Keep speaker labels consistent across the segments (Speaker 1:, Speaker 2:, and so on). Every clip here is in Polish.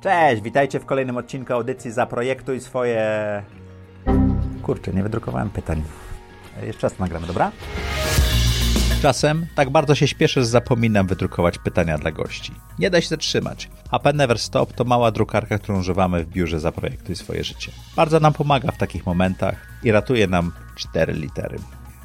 Speaker 1: Cześć, witajcie w kolejnym odcinku audycji Zaprojektuj swoje... Kurczę, nie wydrukowałem pytań. Jeszcze raz nagramy, dobra? Czasem tak bardzo się śpieszę, że zapominam wydrukować pytania dla gości. Nie da się zatrzymać. HP Never Stop to mała drukarka, którą używamy w biurze Zaprojektuj swoje życie. Bardzo nam pomaga w takich momentach i ratuje nam cztery litery.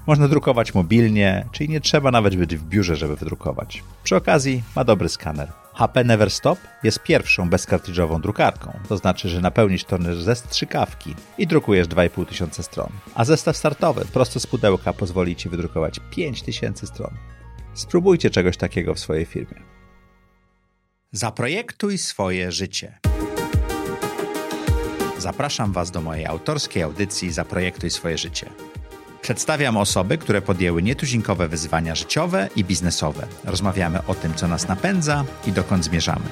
Speaker 1: Można drukować mobilnie, czyli nie trzeba nawet być w biurze, żeby wydrukować. Przy okazji ma dobry skaner. HP Never Stop jest pierwszą bezkartridżową drukarką, to znaczy, że napełnisz toner ze strzykawki i drukujesz 2,5 tysiąca stron. A zestaw startowy prosto z pudełka pozwoli Ci wydrukować 5000 stron. Spróbujcie czegoś takiego w swojej firmie. Zaprojektuj swoje życie. Zapraszam Was do mojej autorskiej audycji Zaprojektuj swoje życie. Przedstawiam osoby, które podjęły nietuzinkowe wyzwania życiowe i biznesowe. Rozmawiamy o tym, co nas napędza i dokąd zmierzamy.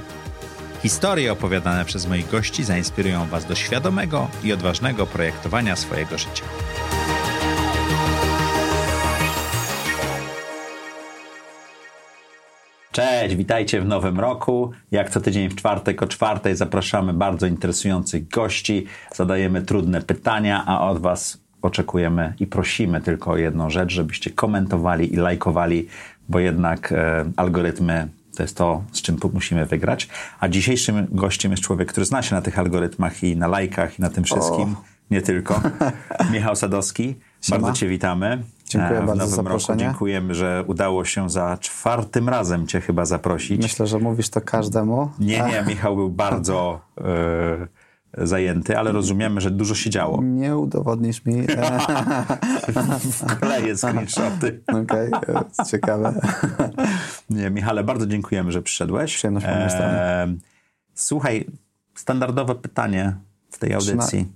Speaker 1: Historie opowiadane przez moich gości zainspirują Was do świadomego i odważnego projektowania swojego życia. Cześć, witajcie w nowym roku. Jak co tydzień w czwartek o czwartej zapraszamy bardzo interesujących gości, zadajemy trudne pytania, a od Was oczekujemy i prosimy tylko o jedną rzecz, żebyście komentowali i lajkowali, bo jednak e, algorytmy to jest to, z czym musimy wygrać. A dzisiejszym gościem jest człowiek, który zna się na tych algorytmach i na lajkach i na tym wszystkim. O. Nie tylko. Michał Sadowski. Siema. Bardzo Cię witamy.
Speaker 2: Dziękuję
Speaker 1: w
Speaker 2: bardzo za zaproszenie.
Speaker 1: Roku dziękujemy, że udało się za czwartym razem Cię chyba zaprosić.
Speaker 2: Myślę, że mówisz to każdemu.
Speaker 1: Nie, nie, Michał był bardzo... Yy, zajęty, ale rozumiemy, że dużo się działo.
Speaker 2: Nie udowodnisz mi.
Speaker 1: Kleję screenshoty.
Speaker 2: Okej, okay, ciekawe.
Speaker 1: Nie, Michale, bardzo dziękujemy, że przyszedłeś.
Speaker 2: Przyjemność e,
Speaker 1: Słuchaj, standardowe pytanie w tej audycji.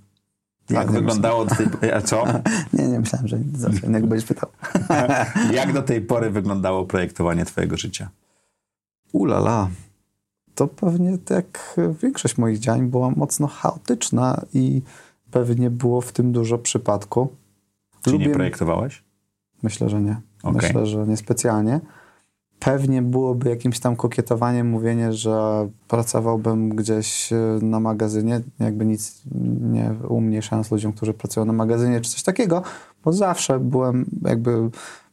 Speaker 1: Jak wyglądało do tej... A co?
Speaker 2: nie, nie, myślałem, że zawsze innego będziesz pytał.
Speaker 1: Jak do tej pory wyglądało projektowanie twojego życia?
Speaker 2: Ulala to pewnie jak większość moich działań była mocno chaotyczna i pewnie było w tym dużo przypadku.
Speaker 1: Czy Lubię... nie projektowałeś?
Speaker 2: Myślę, że nie. Okay. Myślę, że niespecjalnie. Pewnie byłoby jakimś tam kokietowaniem mówienie, że pracowałbym gdzieś e, na magazynie, jakby nic nie umniejszając ludziom, którzy pracują na magazynie, czy coś takiego, bo zawsze byłem jakby,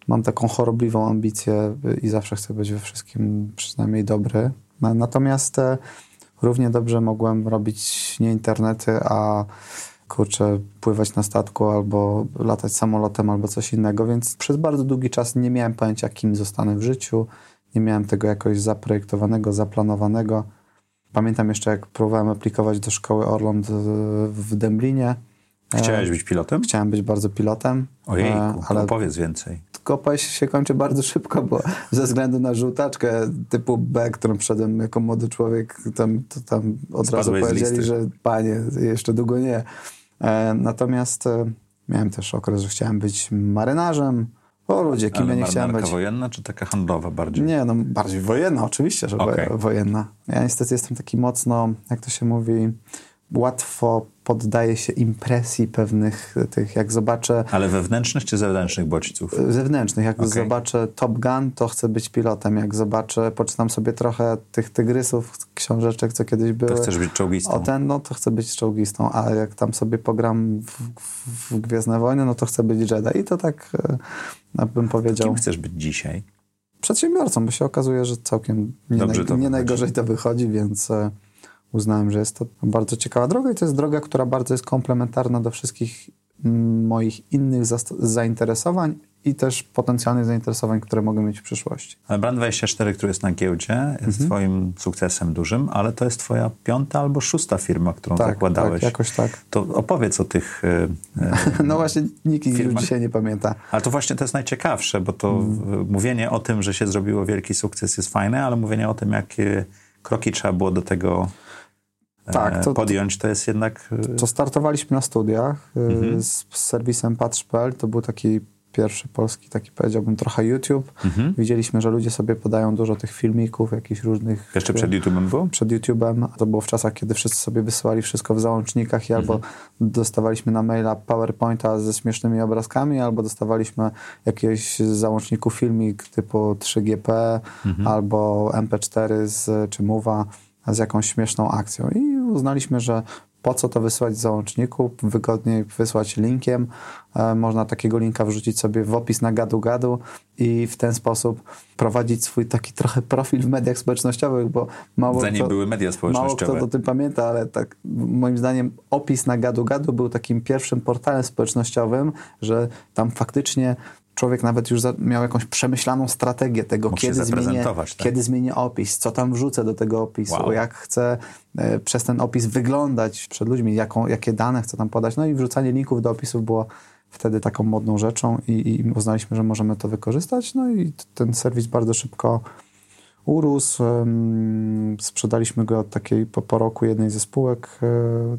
Speaker 2: mam taką chorobliwą ambicję i zawsze chcę być we wszystkim przynajmniej dobry, Natomiast e, równie dobrze mogłem robić nie internety, a kurczę, pływać na statku albo latać samolotem albo coś innego, więc przez bardzo długi czas nie miałem pojęcia, kim zostanę w życiu, nie miałem tego jakoś zaprojektowanego, zaplanowanego. Pamiętam jeszcze, jak próbowałem aplikować do szkoły Orląt w Dęblinie.
Speaker 1: Chciałeś być pilotem?
Speaker 2: Chciałem być bardzo pilotem.
Speaker 1: Ojej, ale opowiedz więcej
Speaker 2: kopać się kończy bardzo szybko, bo ze względu na żółtaczkę typu B, którą wszedłem jako młody człowiek, tam, to tam od razu powiedzieli, że panie, jeszcze długo nie. E, natomiast e, miałem też okres, że chciałem być marynarzem. O ludzie, kim
Speaker 1: Ale
Speaker 2: ja nie chciałem być.
Speaker 1: wojenna czy taka handlowa bardziej?
Speaker 2: Nie, no bardziej wojenna, oczywiście, że okay. wojenna. Ja niestety jestem taki mocno, jak to się mówi, łatwo poddaje się impresji pewnych tych, jak zobaczę...
Speaker 1: Ale wewnętrznych czy zewnętrznych bodźców?
Speaker 2: Zewnętrznych. Jak okay. zobaczę Top Gun, to chcę być pilotem. Jak zobaczę, poczytam sobie trochę tych tygrysów, książeczek, co kiedyś były.
Speaker 1: To chcesz być czołgistą.
Speaker 2: O ten, no to chcę być czołgistą. A jak tam sobie pogram w, w, Gwiezdne Wojny, no to chcę być Jedi. I to tak e, bym powiedział...
Speaker 1: Kim chcesz być dzisiaj?
Speaker 2: Przedsiębiorcą, bo się okazuje, że całkiem nie, naj, nie najgorzej to wychodzi, więc... Uznałem, że jest to bardzo ciekawa droga i to jest droga, która bardzo jest komplementarna do wszystkich mm, moich innych zainteresowań i też potencjalnych zainteresowań, które mogę mieć w przyszłości.
Speaker 1: Ale Brand24, który jest na giełdzie, jest mhm. twoim sukcesem dużym, ale to jest twoja piąta albo szósta firma, którą tak, zakładałeś.
Speaker 2: Tak, jakoś tak.
Speaker 1: To opowiedz o tych
Speaker 2: e, No właśnie, nikt ich już dzisiaj nie pamięta.
Speaker 1: Ale to właśnie to jest najciekawsze, bo to mm. mówienie o tym, że się zrobiło wielki sukces jest fajne, ale mówienie o tym, jakie kroki trzeba było do tego tak, e, to, podjąć, to jest jednak...
Speaker 2: E, to startowaliśmy na studiach e, mhm. z, z serwisem Patrz.pl, to był taki pierwszy polski, taki powiedziałbym trochę YouTube. Mhm. Widzieliśmy, że ludzie sobie podają dużo tych filmików, jakichś różnych...
Speaker 1: Jeszcze przed YouTube'em było?
Speaker 2: Przed YouTube'em. To było w czasach, kiedy wszyscy sobie wysyłali wszystko w załącznikach i mhm. albo dostawaliśmy na maila PowerPointa ze śmiesznymi obrazkami, albo dostawaliśmy jakiegoś załączniku filmik typu 3GP, mhm. albo MP4 z, czy Mowa z jakąś śmieszną akcją. I uznaliśmy, że po co to wysłać w załączniku, wygodniej wysłać linkiem. E, można takiego linka wrzucić sobie w opis na gadu-gadu i w ten sposób prowadzić swój taki trochę profil w mediach społecznościowych, bo mało
Speaker 1: Zanim
Speaker 2: kto,
Speaker 1: były media społecznościowe.
Speaker 2: Mało kto o tym pamięta, ale tak moim zdaniem opis na gadu-gadu był takim pierwszym portalem społecznościowym, że tam faktycznie człowiek nawet już miał jakąś przemyślaną strategię tego, kiedy zmienię, tak? kiedy zmienię opis, co tam wrzucę do tego opisu, wow. jak chcę e, przez ten opis wyglądać przed ludźmi, jaką, jakie dane chcę tam podać. No i wrzucanie linków do opisów było wtedy taką modną rzeczą i, i uznaliśmy, że możemy to wykorzystać. No i ten serwis bardzo szybko urósł. Sprzedaliśmy go takiej po, po roku jednej ze spółek e,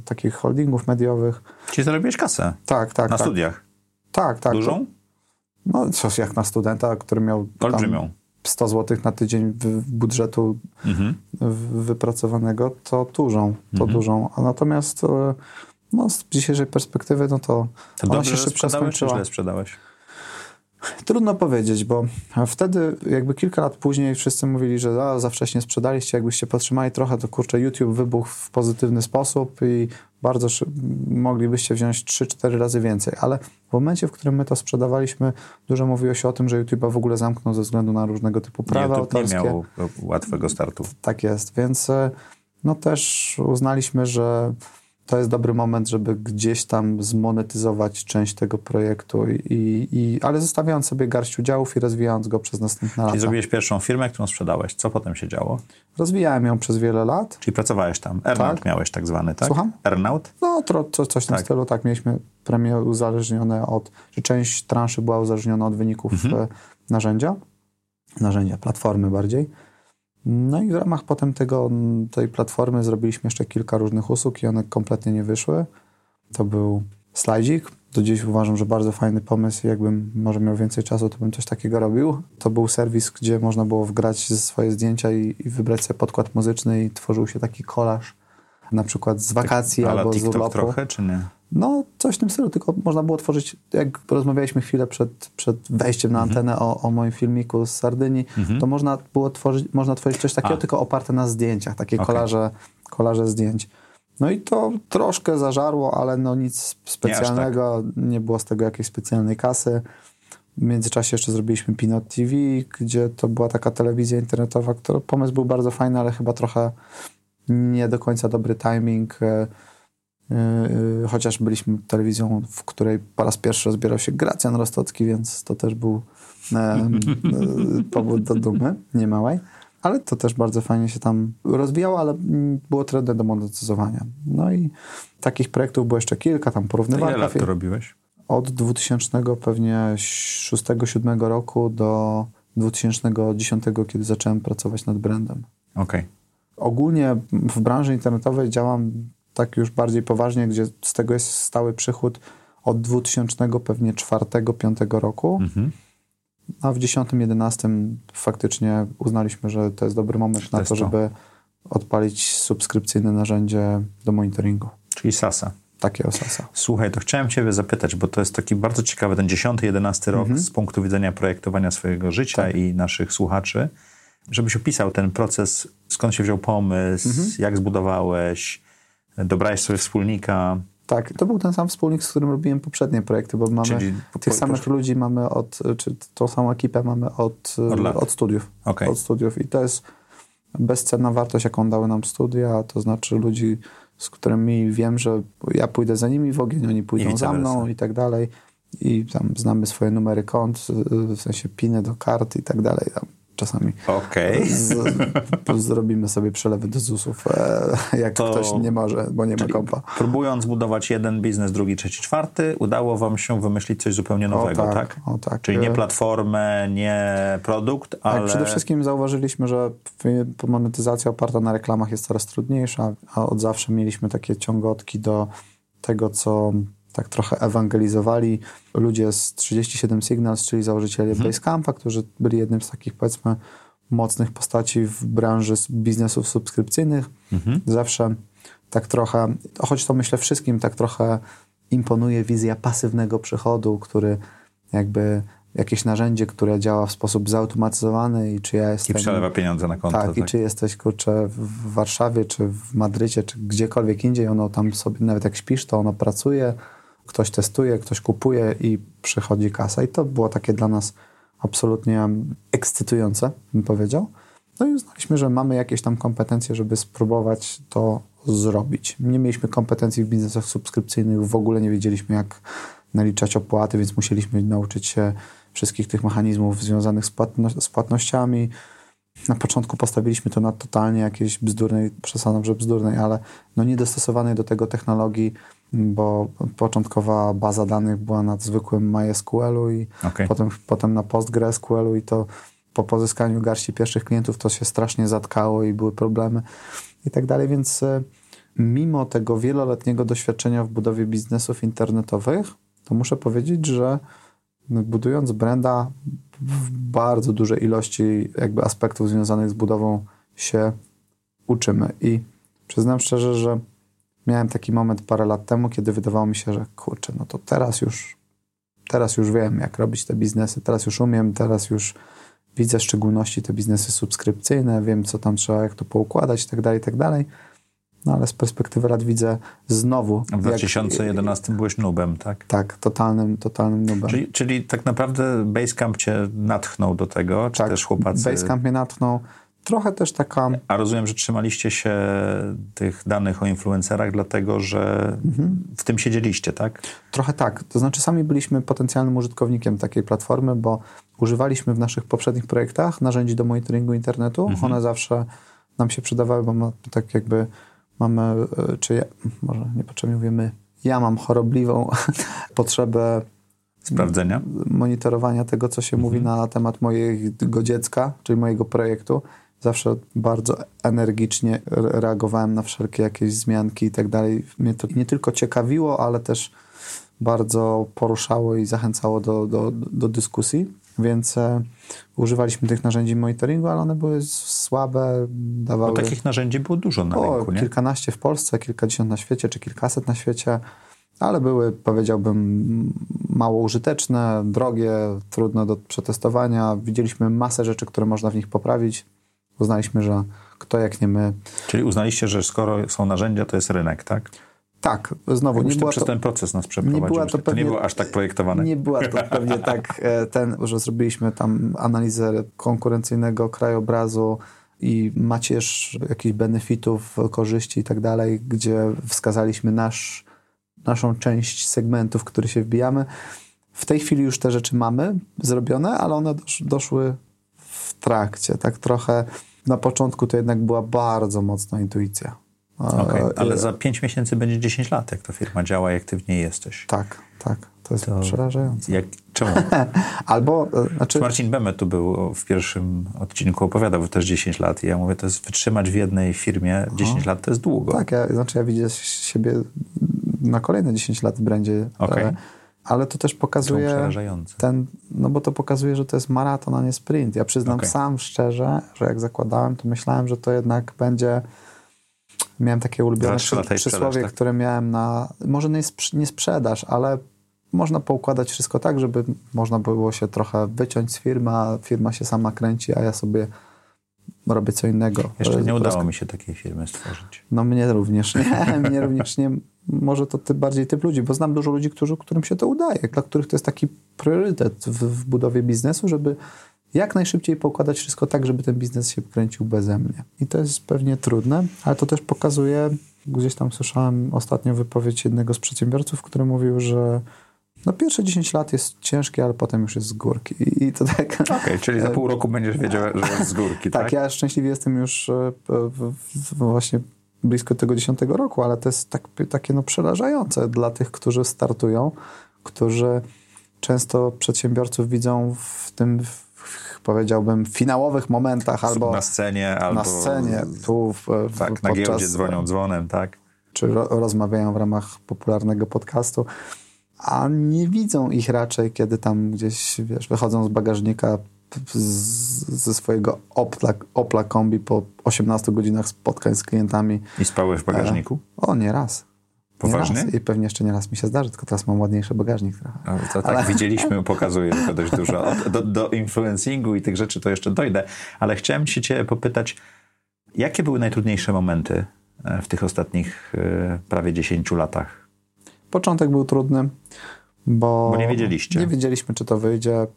Speaker 2: takich holdingów mediowych.
Speaker 1: Czyli zarobiłeś kasę?
Speaker 2: Tak, tak.
Speaker 1: Na
Speaker 2: tak.
Speaker 1: studiach?
Speaker 2: Tak, tak.
Speaker 1: Dużą?
Speaker 2: No, coś jak na studenta, który miał
Speaker 1: Olbrzymią.
Speaker 2: 100 zł na tydzień budżetu mhm. wypracowanego, to dużą, to mhm. dużą. A natomiast e, no, z dzisiejszej perspektywy, no to,
Speaker 1: to ona się szybko skończyła. Czy źle sprzedałeś?
Speaker 2: Trudno powiedzieć, bo wtedy jakby kilka lat później wszyscy mówili, że a, za wcześnie sprzedaliście, jakbyście potrzymali trochę, to kurczę, YouTube wybuchł w pozytywny sposób i bardzo moglibyście wziąć 3-4 razy więcej, ale w momencie, w którym my to sprzedawaliśmy, dużo mówiło się o tym, że YouTube w ogóle zamknął ze względu na różnego typu prawa
Speaker 1: YouTube autorskie. nie miał łatwego startu.
Speaker 2: Tak jest, więc e, no też uznaliśmy, że to jest dobry moment, żeby gdzieś tam zmonetyzować część tego projektu, i, i, ale zostawiając sobie garść udziałów i rozwijając go przez następne lata.
Speaker 1: Czyli zrobiłeś pierwszą firmę, którą sprzedałeś. Co potem się działo?
Speaker 2: Rozwijałem ją przez wiele lat.
Speaker 1: Czyli pracowałeś tam. Earnout tak. miałeś tak zwany, tak?
Speaker 2: Słucham?
Speaker 1: Earnout?
Speaker 2: No, to, to coś w tym tak. stylu. Tak, mieliśmy premie uzależnione od, czy część transzy była uzależniona od wyników mhm. E, narzędzia, narzędzia, platformy bardziej. No i w ramach potem tego, tej platformy zrobiliśmy jeszcze kilka różnych usług i one kompletnie nie wyszły. To był slajdzik. Do dziś uważam, że bardzo fajny pomysł. Jakbym może miał więcej czasu, to bym coś takiego robił. To był serwis, gdzie można było wgrać swoje zdjęcia i, i wybrać sobie podkład muzyczny i tworzył się taki kolaż na przykład z wakacji tak, albo
Speaker 1: TikTok
Speaker 2: z urlopu.
Speaker 1: trochę, czy nie?
Speaker 2: No, coś w tym stylu, tylko można było tworzyć, jak rozmawialiśmy chwilę przed, przed wejściem na mhm. antenę o, o moim filmiku z Sardynii, mhm. to można było tworzyć, można tworzyć coś takiego, A. tylko oparte na zdjęciach, takie okay. kolaże, kolaże zdjęć. No i to troszkę zażarło, ale no nic specjalnego, nie, tak. nie było z tego jakiejś specjalnej kasy. W międzyczasie jeszcze zrobiliśmy Pinot TV, gdzie to była taka telewizja internetowa, która pomysł był bardzo fajny, ale chyba trochę nie do końca dobry timing. E, e, chociaż byliśmy telewizją, w której po raz pierwszy rozbierał się Gracjan Rostocki, więc to też był e, powód do dumy niemałej. Ale to też bardzo fajnie się tam rozwijało, ale było trudne do monetyzowania. No i takich projektów było jeszcze kilka, tam porównywałem.
Speaker 1: Ile lat to robiłeś?
Speaker 2: Od 2000 pewnie 6-7 roku do 2010, kiedy zacząłem pracować nad brandem.
Speaker 1: Okej. Okay.
Speaker 2: Ogólnie w branży internetowej działam tak już bardziej poważnie, gdzie z tego jest stały przychód od 2000 pewnie 4-5 roku. Mhm. A w 10-11 faktycznie uznaliśmy, że to jest dobry moment na to, żeby odpalić subskrypcyjne narzędzie do monitoringu.
Speaker 1: Czyli SASA.
Speaker 2: Takie SASA.
Speaker 1: Słuchaj, to chciałem Ciebie zapytać, bo to jest taki bardzo ciekawy ten 10-11 rok mhm. z punktu widzenia projektowania swojego życia tak. i naszych słuchaczy żebyś opisał ten proces, skąd się wziął pomysł, mhm. jak zbudowałeś, dobrałeś sobie wspólnika.
Speaker 2: Tak, to był ten sam wspólnik, z którym robiłem poprzednie projekty, bo mamy Czyli tych po, samych po... ludzi mamy od, czy tą samą ekipę mamy od, od, od studiów.
Speaker 1: Okay.
Speaker 2: Od studiów i to jest bezcenna wartość, jaką dały nam studia, to znaczy ludzi, z którymi wiem, że ja pójdę za nimi w ogień, oni pójdą za mną i tak dalej. I tam znamy swoje numery kont, w sensie piny do kart i tak dalej. Tam czasami.
Speaker 1: Okej.
Speaker 2: Okay. Zrobimy sobie przelewy do ZUS-ów, e, jak to ktoś nie może, bo nie ma kompa.
Speaker 1: Próbując budować jeden biznes, drugi, trzeci, czwarty, udało wam się wymyślić coś zupełnie nowego, o, tak?
Speaker 2: tak? O, tak.
Speaker 1: Czyli nie platformę, nie produkt, tak, ale...
Speaker 2: Tak, przede wszystkim zauważyliśmy, że monetyzacja oparta na reklamach jest coraz trudniejsza, a od zawsze mieliśmy takie ciągotki do tego, co tak trochę ewangelizowali ludzie z 37 Signals, czyli założyciele mhm. Basecampa, którzy byli jednym z takich powiedzmy mocnych postaci w branży biznesów subskrypcyjnych. Mhm. Zawsze tak trochę, choć to myślę wszystkim, tak trochę imponuje wizja pasywnego przychodu, który jakby jakieś narzędzie, które działa w sposób zautomatyzowany i czy ja jestem...
Speaker 1: I przelewa pieniądze na konto.
Speaker 2: Tak, tak, i czy jesteś, kurczę, w Warszawie, czy w Madrycie, czy gdziekolwiek indziej, ono tam sobie, nawet jak śpisz, to ono pracuje, ktoś testuje, ktoś kupuje i przychodzi kasa. I to było takie dla nas absolutnie ekscytujące, bym powiedział. No i uznaliśmy, że mamy jakieś tam kompetencje, żeby spróbować to zrobić. Nie mieliśmy kompetencji w biznesach subskrypcyjnych, w ogóle nie wiedzieliśmy, jak naliczać opłaty, więc musieliśmy nauczyć się wszystkich tych mechanizmów związanych z, płatno z płatnościami. Na początku postawiliśmy to na totalnie jakiejś bzdurnej, przesadzam, że bzdurnej, ale no niedostosowanej do tego technologii, bo początkowa baza danych była na zwykłym MySQL-u i okay. potem, potem na PostgreSQL-u i to po pozyskaniu garści pierwszych klientów to się strasznie zatkało i były problemy i tak dalej, więc e, mimo tego wieloletniego doświadczenia w budowie biznesów internetowych, to muszę powiedzieć, że budując branda w bardzo dużej ilości jakby aspektów związanych z budową się uczymy i przyznam szczerze, że miałem taki moment parę lat temu, kiedy wydawało mi się, że kurczę, no to teraz już teraz już wiem, jak robić te biznesy, teraz już umiem, teraz już widzę w szczególności te biznesy subskrypcyjne, wiem, co tam trzeba, jak to poukładać i tak dalej, i tak dalej. No ale z perspektywy lat widzę znowu...
Speaker 1: W 2011 jak, byłeś nubem, tak?
Speaker 2: Tak, totalnym, totalnym nubem.
Speaker 1: Czyli, czyli tak naprawdę Basecamp cię natchnął do tego, czy tak, też chłopacy...
Speaker 2: Basecamp mnie natchnął. Trochę też taka...
Speaker 1: A rozumiem, że trzymaliście się tych danych o influencerach, dlatego że mhm. w tym siedzieliście, tak?
Speaker 2: Trochę tak. To znaczy sami byliśmy potencjalnym użytkownikiem takiej platformy, bo używaliśmy w naszych poprzednich projektach narzędzi do monitoringu internetu. Mhm. One zawsze nam się przydawały, bo ma, tak jakby mamy, e, czy ja, może niepotrzebnie mówię my, ja mam chorobliwą potrzebę
Speaker 1: sprawdzenia,
Speaker 2: monitorowania tego, co się mhm. mówi na temat mojego dziecka, czyli mojego projektu. Zawsze bardzo energicznie reagowałem na wszelkie jakieś zmianki i tak dalej. Mnie to nie tylko ciekawiło, ale też bardzo poruszało i zachęcało do, do, do dyskusji. Więc e, używaliśmy tych narzędzi monitoringu, ale one były słabe, dawały...
Speaker 1: Bo takich narzędzi było dużo na o, rynku, nie?
Speaker 2: kilkanaście w Polsce, kilkadziesiąt na świecie, czy kilkaset na świecie, ale były, powiedziałbym, mało użyteczne, drogie, trudne do przetestowania. Widzieliśmy masę rzeczy, które można w nich poprawić. Uznaliśmy, że kto jak nie my.
Speaker 1: Czyli uznaliście, że skoro są narzędzia, to jest rynek, tak?
Speaker 2: Tak, znowu
Speaker 1: nie była przez to, ten proces nas przeprowadził. Nie, była to, pewnie, to nie było aż tak projektowane.
Speaker 2: Nie była to pewnie tak e, ten, że zrobiliśmy tam analizę konkurencyjnego krajobrazu i macierz jakichś benefitów, korzyści i tak dalej, gdzie wskazaliśmy nasz, naszą część segmentów, w które się wbijamy. W tej chwili już te rzeczy mamy zrobione, ale one doszły w trakcie. Tak trochę na początku to jednak była bardzo mocna intuicja
Speaker 1: Okay, ale za 5 miesięcy będzie 10 lat, jak ta firma działa, jak ty w niej jesteś.
Speaker 2: Tak, tak. To jest to przerażające.
Speaker 1: Jak, czemu?
Speaker 2: Albo,
Speaker 1: e, znaczy... Marcin Bemet tu był w pierwszym odcinku, opowiadał też 10 lat i ja mówię, to jest wytrzymać w jednej firmie 10 lat, to jest długo.
Speaker 2: Tak, ja, znaczy ja widzę siebie na kolejne 10 lat w brandzie. Okay. Ale to też pokazuje ten, no bo to pokazuje, że to jest maraton, a nie sprint. Ja przyznam okay. sam szczerze, że jak zakładałem, to myślałem, że to jednak będzie Miałem takie ulubione przy, przysłowie, tak? które miałem na, może nie, nie sprzedaż, ale można poukładać wszystko tak, żeby można było się trochę wyciąć z firmy, a firma się sama kręci, a ja sobie robię co innego.
Speaker 1: Jeszcze nie udało mi się takiej firmy stworzyć.
Speaker 2: No mnie również nie, mnie również nie. Może to ty, bardziej typ ludzi, bo znam dużo ludzi, którzy, którym się to udaje, dla których to jest taki priorytet w, w budowie biznesu, żeby jak najszybciej pokładać wszystko tak, żeby ten biznes się kręcił beze mnie. I to jest pewnie trudne, ale to też pokazuje, gdzieś tam słyszałem ostatnio wypowiedź jednego z przedsiębiorców, który mówił, że no pierwsze 10 lat jest ciężkie, ale potem już jest z górki. I to tak...
Speaker 1: Okej, okay, czyli za pół roku będziesz wiedział, że jest z górki, tak?
Speaker 2: tak, ja szczęśliwie jestem już e, właśnie blisko tego 10 roku, ale to jest tak, takie no przerażające dla tych, którzy startują, którzy często przedsiębiorców widzą w tym powiedziałbym, finałowych momentach albo
Speaker 1: na scenie, albo
Speaker 2: na scenie, tu w,
Speaker 1: w, tak, na giełdzie dzwonią dzwonem, tak.
Speaker 2: Czy ro, rozmawiają w ramach popularnego podcastu, a nie widzą ich raczej, kiedy tam gdzieś, wiesz, wychodzą z bagażnika z, ze swojego Opla, Opla kombi po 18 godzinach spotkań z klientami.
Speaker 1: I spały w bagażniku?
Speaker 2: E, o, nie raz.
Speaker 1: Poważnie?
Speaker 2: I pewnie jeszcze nie raz mi się zdarzy, tylko teraz mam ładniejszy bagażnik trochę.
Speaker 1: No, to tak ale... widzieliśmy, pokazuje to dość dużo. Do, do influencingu i tych rzeczy to jeszcze dojdę, ale chciałem się cię popytać, jakie były najtrudniejsze momenty e, w tych ostatnich e, prawie 10 latach?
Speaker 2: Początek był trudny, bo,
Speaker 1: bo nie wiedzieliście.
Speaker 2: Nie wiedzieliśmy, czy to wyjdzie.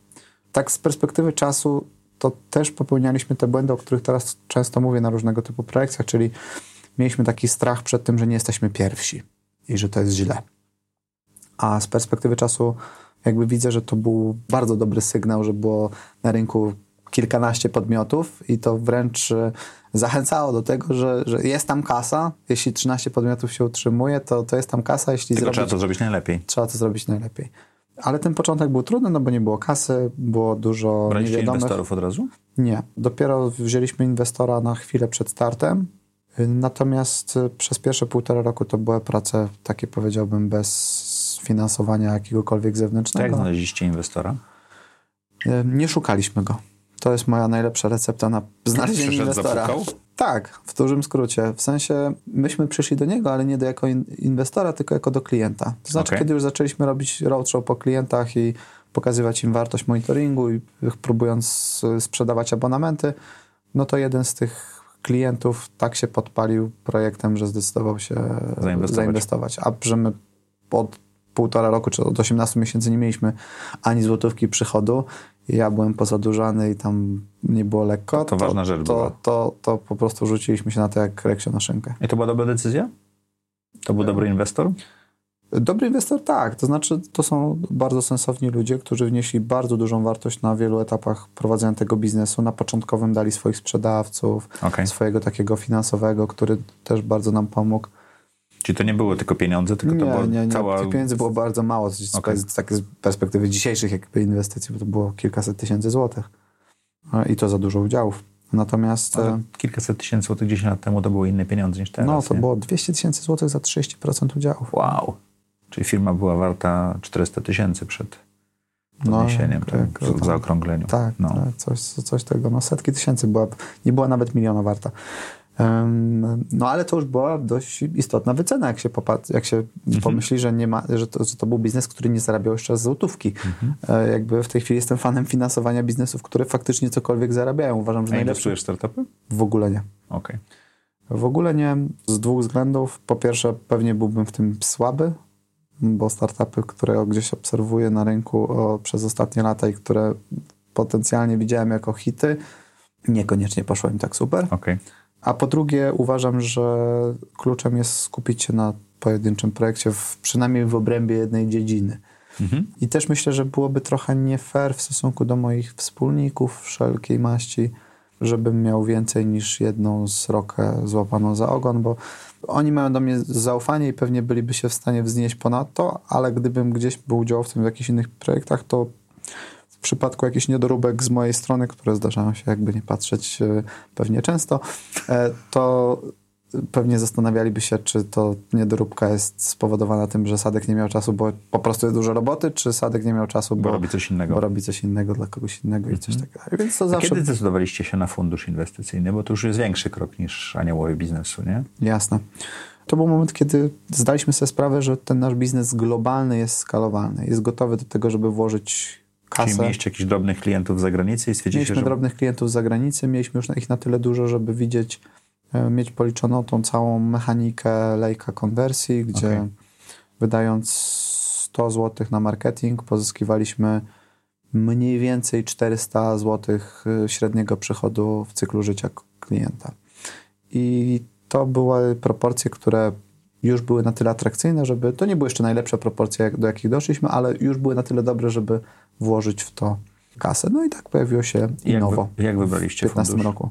Speaker 2: Tak z perspektywy czasu to też popełnialiśmy te błędy, o których teraz często mówię na różnego typu projekcjach, czyli mieliśmy taki strach przed tym, że nie jesteśmy pierwsi i że to jest źle. A z perspektywy czasu jakby widzę, że to był bardzo dobry sygnał, że było na rynku kilkanaście podmiotów i to wręcz zachęcało do tego, że, że jest tam kasa. Jeśli 13 podmiotów się utrzymuje, to, to jest tam kasa. Jeśli
Speaker 1: Tylko zrobić, trzeba to zrobić najlepiej.
Speaker 2: Trzeba to zrobić najlepiej. Ale ten początek był trudny, no bo nie było kasy, było dużo
Speaker 1: Braliście niewiadomych. inwestorów od razu?
Speaker 2: Nie. Dopiero wzięliśmy inwestora na chwilę przed startem. Natomiast przez pierwsze półtora roku to były prace takie powiedziałbym bez finansowania jakiegokolwiek zewnętrznego.
Speaker 1: Jak znaleźliście inwestora?
Speaker 2: Nie szukaliśmy go. To jest moja najlepsza recepta na znalezienie Przyszedł, inwestora.
Speaker 1: Zapukał?
Speaker 2: Tak, w dużym skrócie. W sensie myśmy przyszli do niego, ale nie do jako inwestora, tylko jako do klienta. To znaczy, okay. kiedy już zaczęliśmy robić roadshow po klientach i pokazywać im wartość monitoringu i próbując sprzedawać abonamenty, no to jeden z tych klientów tak się podpalił projektem, że zdecydował się zainwestować. zainwestować. A że my od półtora roku czy od 18 miesięcy nie mieliśmy ani złotówki przychodu, ja byłem pozadłużany i tam nie było lekko.
Speaker 1: To, to ważna rzecz
Speaker 2: to,
Speaker 1: była.
Speaker 2: To, to, to po prostu rzuciliśmy się na to jak reksio na szynkę.
Speaker 1: I to była dobra decyzja? To był dobry inwestor?
Speaker 2: Dobry inwestor tak, to znaczy to są bardzo sensowni ludzie, którzy wnieśli bardzo dużą wartość na wielu etapach prowadzenia tego biznesu. Na początkowym dali swoich sprzedawców, okay. swojego takiego finansowego, który też bardzo nam pomógł.
Speaker 1: Czyli to nie było tylko pieniądze, tylko
Speaker 2: nie,
Speaker 1: to było
Speaker 2: nie, nie.
Speaker 1: cała...
Speaker 2: Tych pieniędzy było bardzo mało, z, okay. z, z perspektywy dzisiejszych jakby inwestycji, bo to było kilkaset tysięcy złotych. I to za dużo udziałów. Natomiast... Ale
Speaker 1: e, kilkaset tysięcy złotych 10 lat temu to były inne pieniądze niż teraz.
Speaker 2: No, to
Speaker 1: nie?
Speaker 2: było 200 tysięcy złotych za 30% udziałów.
Speaker 1: Wow. Czyli firma była warta 400 tysięcy przed podniesieniem, no, tak, tak, w zaokrągleniu.
Speaker 2: Tak, no. tak coś, coś tego. No, setki tysięcy była, nie była nawet miliona warta. No ale to już była dość istotna wycena, jak się, popatrzy, jak się mhm. pomyśli, że, nie ma, że, to, że to był biznes, który nie zarabiał jeszcze złotówki. Mhm. E, jakby w tej chwili jestem fanem finansowania biznesów, które faktycznie cokolwiek zarabiają. Uważam, że
Speaker 1: A najlepsze... startupy?
Speaker 2: W ogóle nie.
Speaker 1: Okay.
Speaker 2: W ogóle nie, z dwóch względów. Po pierwsze, pewnie byłbym w tym słaby, bo startupy, które gdzieś obserwuję na rynku o, przez ostatnie lata i które potencjalnie widziałem jako hity, niekoniecznie poszło im tak super.
Speaker 1: Okay.
Speaker 2: A po drugie, uważam, że kluczem jest skupić się na pojedynczym projekcie, w, przynajmniej w obrębie jednej dziedziny. Mhm. I też myślę, że byłoby trochę nie fair w stosunku do moich wspólników wszelkiej maści, żebym miał więcej niż jedną srokę złapaną za ogon, bo oni mają do mnie zaufanie i pewnie byliby się w stanie wznieść ponad to, ale gdybym gdzieś był udziałowcem w jakichś innych projektach, to w przypadku jakichś niedoróbek z mojej strony, które zdarzają się jakby nie patrzeć e, pewnie często, e, to pewnie zastanawialiby się, czy to niedoróbka jest spowodowana tym, że Sadek nie miał czasu, bo po prostu jest dużo roboty, czy Sadek nie miał czasu, bo,
Speaker 1: bo robi coś innego.
Speaker 2: Bo robi coś innego dla kogoś innego i coś
Speaker 1: mhm.
Speaker 2: takiego. Więc to zawsze...
Speaker 1: kiedy zdecydowaliście się na fundusz inwestycyjny? Bo to już jest większy krok niż aniołowie biznesu, nie?
Speaker 2: Jasne. To był moment, kiedy zdaliśmy sobie sprawę, że ten nasz biznes globalny jest skalowalny. Jest gotowy do tego, żeby włożyć kasę.
Speaker 1: Czyli mieliście jakichś drobnych klientów z zagranicy i stwierdziliście,
Speaker 2: Mieliśmy że... drobnych klientów z zagranicy, mieliśmy już ich na tyle dużo, żeby widzieć, e, mieć policzoną tą całą mechanikę lejka konwersji, gdzie okay. wydając 100 zł na marketing pozyskiwaliśmy mniej więcej 400 zł e, średniego przychodu w cyklu życia klienta. I to były proporcje, które już były na tyle atrakcyjne, żeby to nie były jeszcze najlepsze proporcje, do jakich doszliśmy, ale już były na tyle dobre, żeby włożyć w to kasę. No i tak pojawiło się I Innowo.
Speaker 1: Jak, wy, jak wybraliście
Speaker 2: w 2015 roku.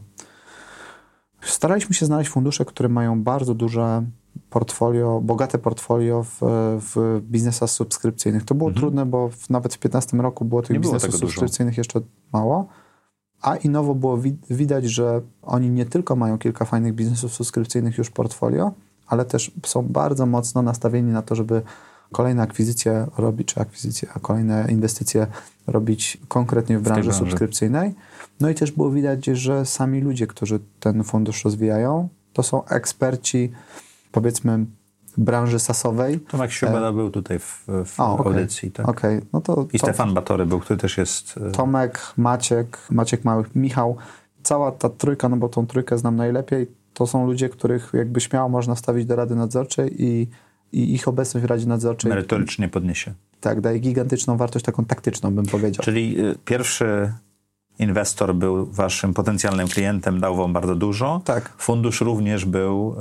Speaker 2: Staraliśmy się znaleźć fundusze, które mają bardzo duże portfolio, bogate portfolio w, w biznesach subskrypcyjnych. To było mhm. trudne, bo w, nawet w 2015 roku było tych Nie biznesów było subskrypcyjnych dużo. jeszcze mało. A Innowo było widać, że oni nie tylko mają kilka fajnych biznesów subskrypcyjnych już w portfolio, ale też są bardzo mocno nastawieni na to, żeby kolejne akwizycje robić, czy akwizycje, a kolejne inwestycje robić konkretnie w branży, w branży subskrypcyjnej. No i też było widać, że sami ludzie, którzy ten fundusz rozwijają, to są eksperci, powiedzmy, branży sasowej.
Speaker 1: Tomek Siubela e... był tutaj w, w o, okay. audycji. Tak?
Speaker 2: Okay. No to,
Speaker 1: I to... Stefan Batory był, który też jest...
Speaker 2: E, Tomek, Maciek, Maciek Małych, Michał. Cała ta trójka, no bo tą trójkę znam najlepiej, to są ludzie, których jakby śmiało można stawić do Rady Nadzorczej i, i ich obecność w Radzie Nadzorczej...
Speaker 1: Merytorycznie podniesie.
Speaker 2: Tak, daje gigantyczną wartość taką taktyczną, bym powiedział.
Speaker 1: Czyli y, pierwszy inwestor był waszym potencjalnym klientem, dał wam bardzo dużo.
Speaker 2: Tak.
Speaker 1: Fundusz również był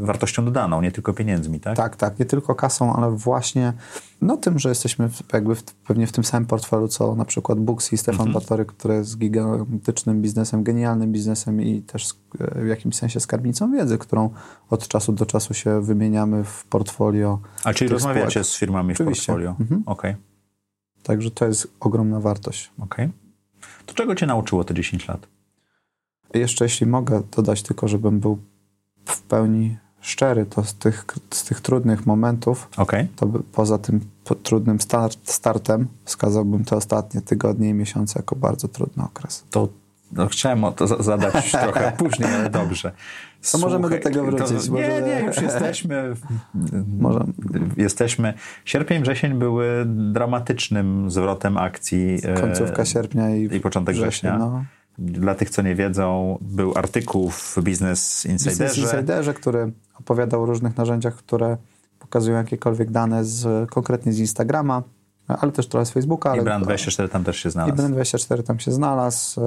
Speaker 1: y, wartością dodaną, nie tylko pieniędzmi, tak?
Speaker 2: Tak, tak. Nie tylko kasą, ale właśnie no tym, że jesteśmy jakby w, pewnie w tym samym portfelu, co na przykład Books i Stefan mhm. Batory, który jest gigantycznym biznesem, genialnym biznesem i też e, w jakimś sensie skarbnicą wiedzy, którą od czasu do czasu się wymieniamy w portfolio.
Speaker 1: A czyli rozmawiacie spółek. z firmami Oczywiście. w portfolio? Mhm. Okej. Okay.
Speaker 2: Także to jest ogromna wartość.
Speaker 1: Okej. Okay. To czego cię nauczyło te 10 lat?
Speaker 2: Jeszcze jeśli mogę dodać tylko, żebym był w pełni szczery, to z tych, z tych trudnych momentów,
Speaker 1: okay.
Speaker 2: to poza tym trudnym start, startem wskazałbym te ostatnie tygodnie i miesiące jako bardzo trudny okres.
Speaker 1: To no, chciałem o to zadać trochę później, ale dobrze.
Speaker 2: To możemy do tego wrócić.
Speaker 1: To, nie, nie, już jesteśmy. Może. Jesteśmy. Sierpień, wrzesień były dramatycznym zwrotem akcji.
Speaker 2: E, Końcówka sierpnia i,
Speaker 1: i początek września. września. No. Dla tych, co nie wiedzą, był artykuł w Business Insiderze. Business
Speaker 2: Insiderze, który opowiadał o różnych narzędziach, które pokazują jakiekolwiek dane z, konkretnie z Instagrama, ale też trochę z Facebooka.
Speaker 1: I Brand24 tam też się znalazł.
Speaker 2: I Brand24 tam się znalazł.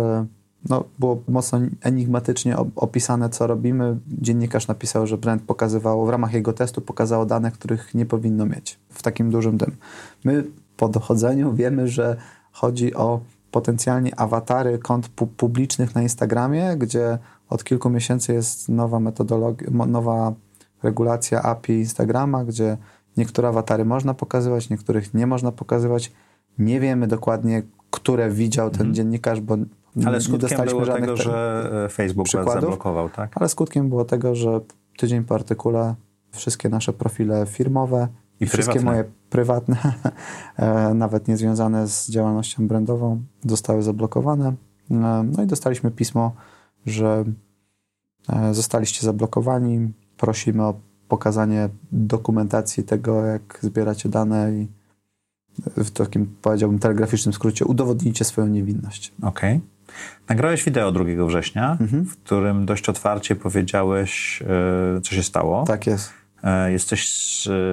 Speaker 2: No, było mocno enigmatycznie opisane, co robimy. Dziennikarz napisał, że brand pokazywało, w ramach jego testu pokazało dane, których nie powinno mieć w takim dużym tym. My po dochodzeniu wiemy, że chodzi o potencjalnie awatary kont pu publicznych na Instagramie, gdzie od kilku miesięcy jest nowa metodologia, nowa regulacja API Instagrama, gdzie niektóre awatary można pokazywać, niektórych nie można pokazywać. Nie wiemy dokładnie, które widział ten mm. dziennikarz, bo
Speaker 1: ale skutkiem było tego, że e, Facebook zablokował, tak?
Speaker 2: Ale skutkiem było tego, że tydzień po artykule wszystkie nasze profile firmowe i, i wszystkie moje prywatne, e, nawet niezwiązane z działalnością brandową, zostały zablokowane. E, no i dostaliśmy pismo, że zostaliście zablokowani. Prosimy o pokazanie dokumentacji tego, jak zbieracie dane i w takim, powiedziałbym, telegraficznym skrócie udowodnijcie swoją niewinność.
Speaker 1: Okej. Okay. Nagrałeś wideo 2 września, mhm. w którym dość otwarcie powiedziałeś, e, co się stało.
Speaker 2: Tak jest.
Speaker 1: E, jesteś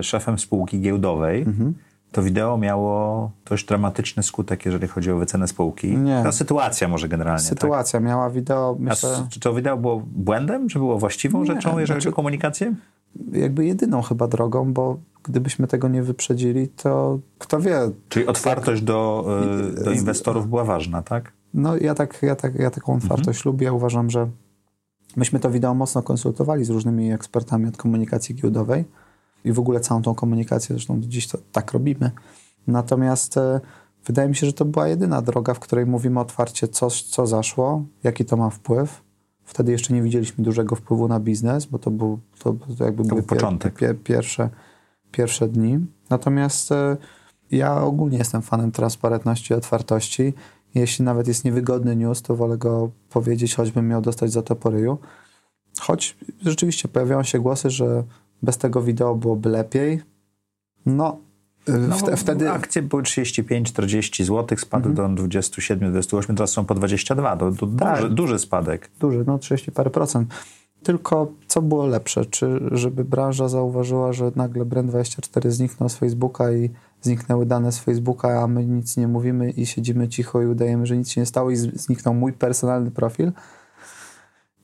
Speaker 1: szefem spółki giełdowej. Mhm. To wideo miało dość dramatyczny skutek, jeżeli chodzi o wycenę spółki. Nie. Ta sytuacja może generalnie.
Speaker 2: Tak? Sytuacja
Speaker 1: tak?
Speaker 2: miała wideo. Myślę...
Speaker 1: A czy to wideo było błędem? Czy było właściwą nie, rzeczą, jeżeli znaczy, chodzi o komunikację?
Speaker 2: Jakby jedyną chyba drogą, bo gdybyśmy tego nie wyprzedzili, to kto wie.
Speaker 1: Czyli otwartość do, e, do inwestorów była ważna, tak?
Speaker 2: No ja, tak, ja, tak, ja taką otwartość mhm. lubię. Uważam, że myśmy to wideo mocno konsultowali z różnymi ekspertami od komunikacji giełdowej i w ogóle całą tą komunikację, zresztą dziś to tak robimy. Natomiast e, wydaje mi się, że to była jedyna droga, w której mówimy otwarcie, co, co zaszło, jaki to ma wpływ. Wtedy jeszcze nie widzieliśmy dużego wpływu na biznes, bo to był, to, to jakby to były
Speaker 1: początek.
Speaker 2: Pier, pierwsze, pierwsze dni. Natomiast e, ja ogólnie jestem fanem transparentności i otwartości jeśli nawet jest niewygodny news, to wolę go powiedzieć, choćbym miał dostać za to po ryju. Choć rzeczywiście pojawiają się głosy, że bez tego wideo byłoby lepiej. No,
Speaker 1: no wtedy... Akcje były 35-40 zł, spadły mhm. do 27-28, teraz są po 22. To, to tak. duży, duży spadek.
Speaker 2: Duży, no 30 parę procent. Tylko co było lepsze? Czy żeby branża zauważyła, że nagle Brand24 zniknął z Facebooka i zniknęły dane z Facebooka, a my nic nie mówimy i siedzimy cicho i udajemy, że nic się nie stało i zniknął mój personalny profil?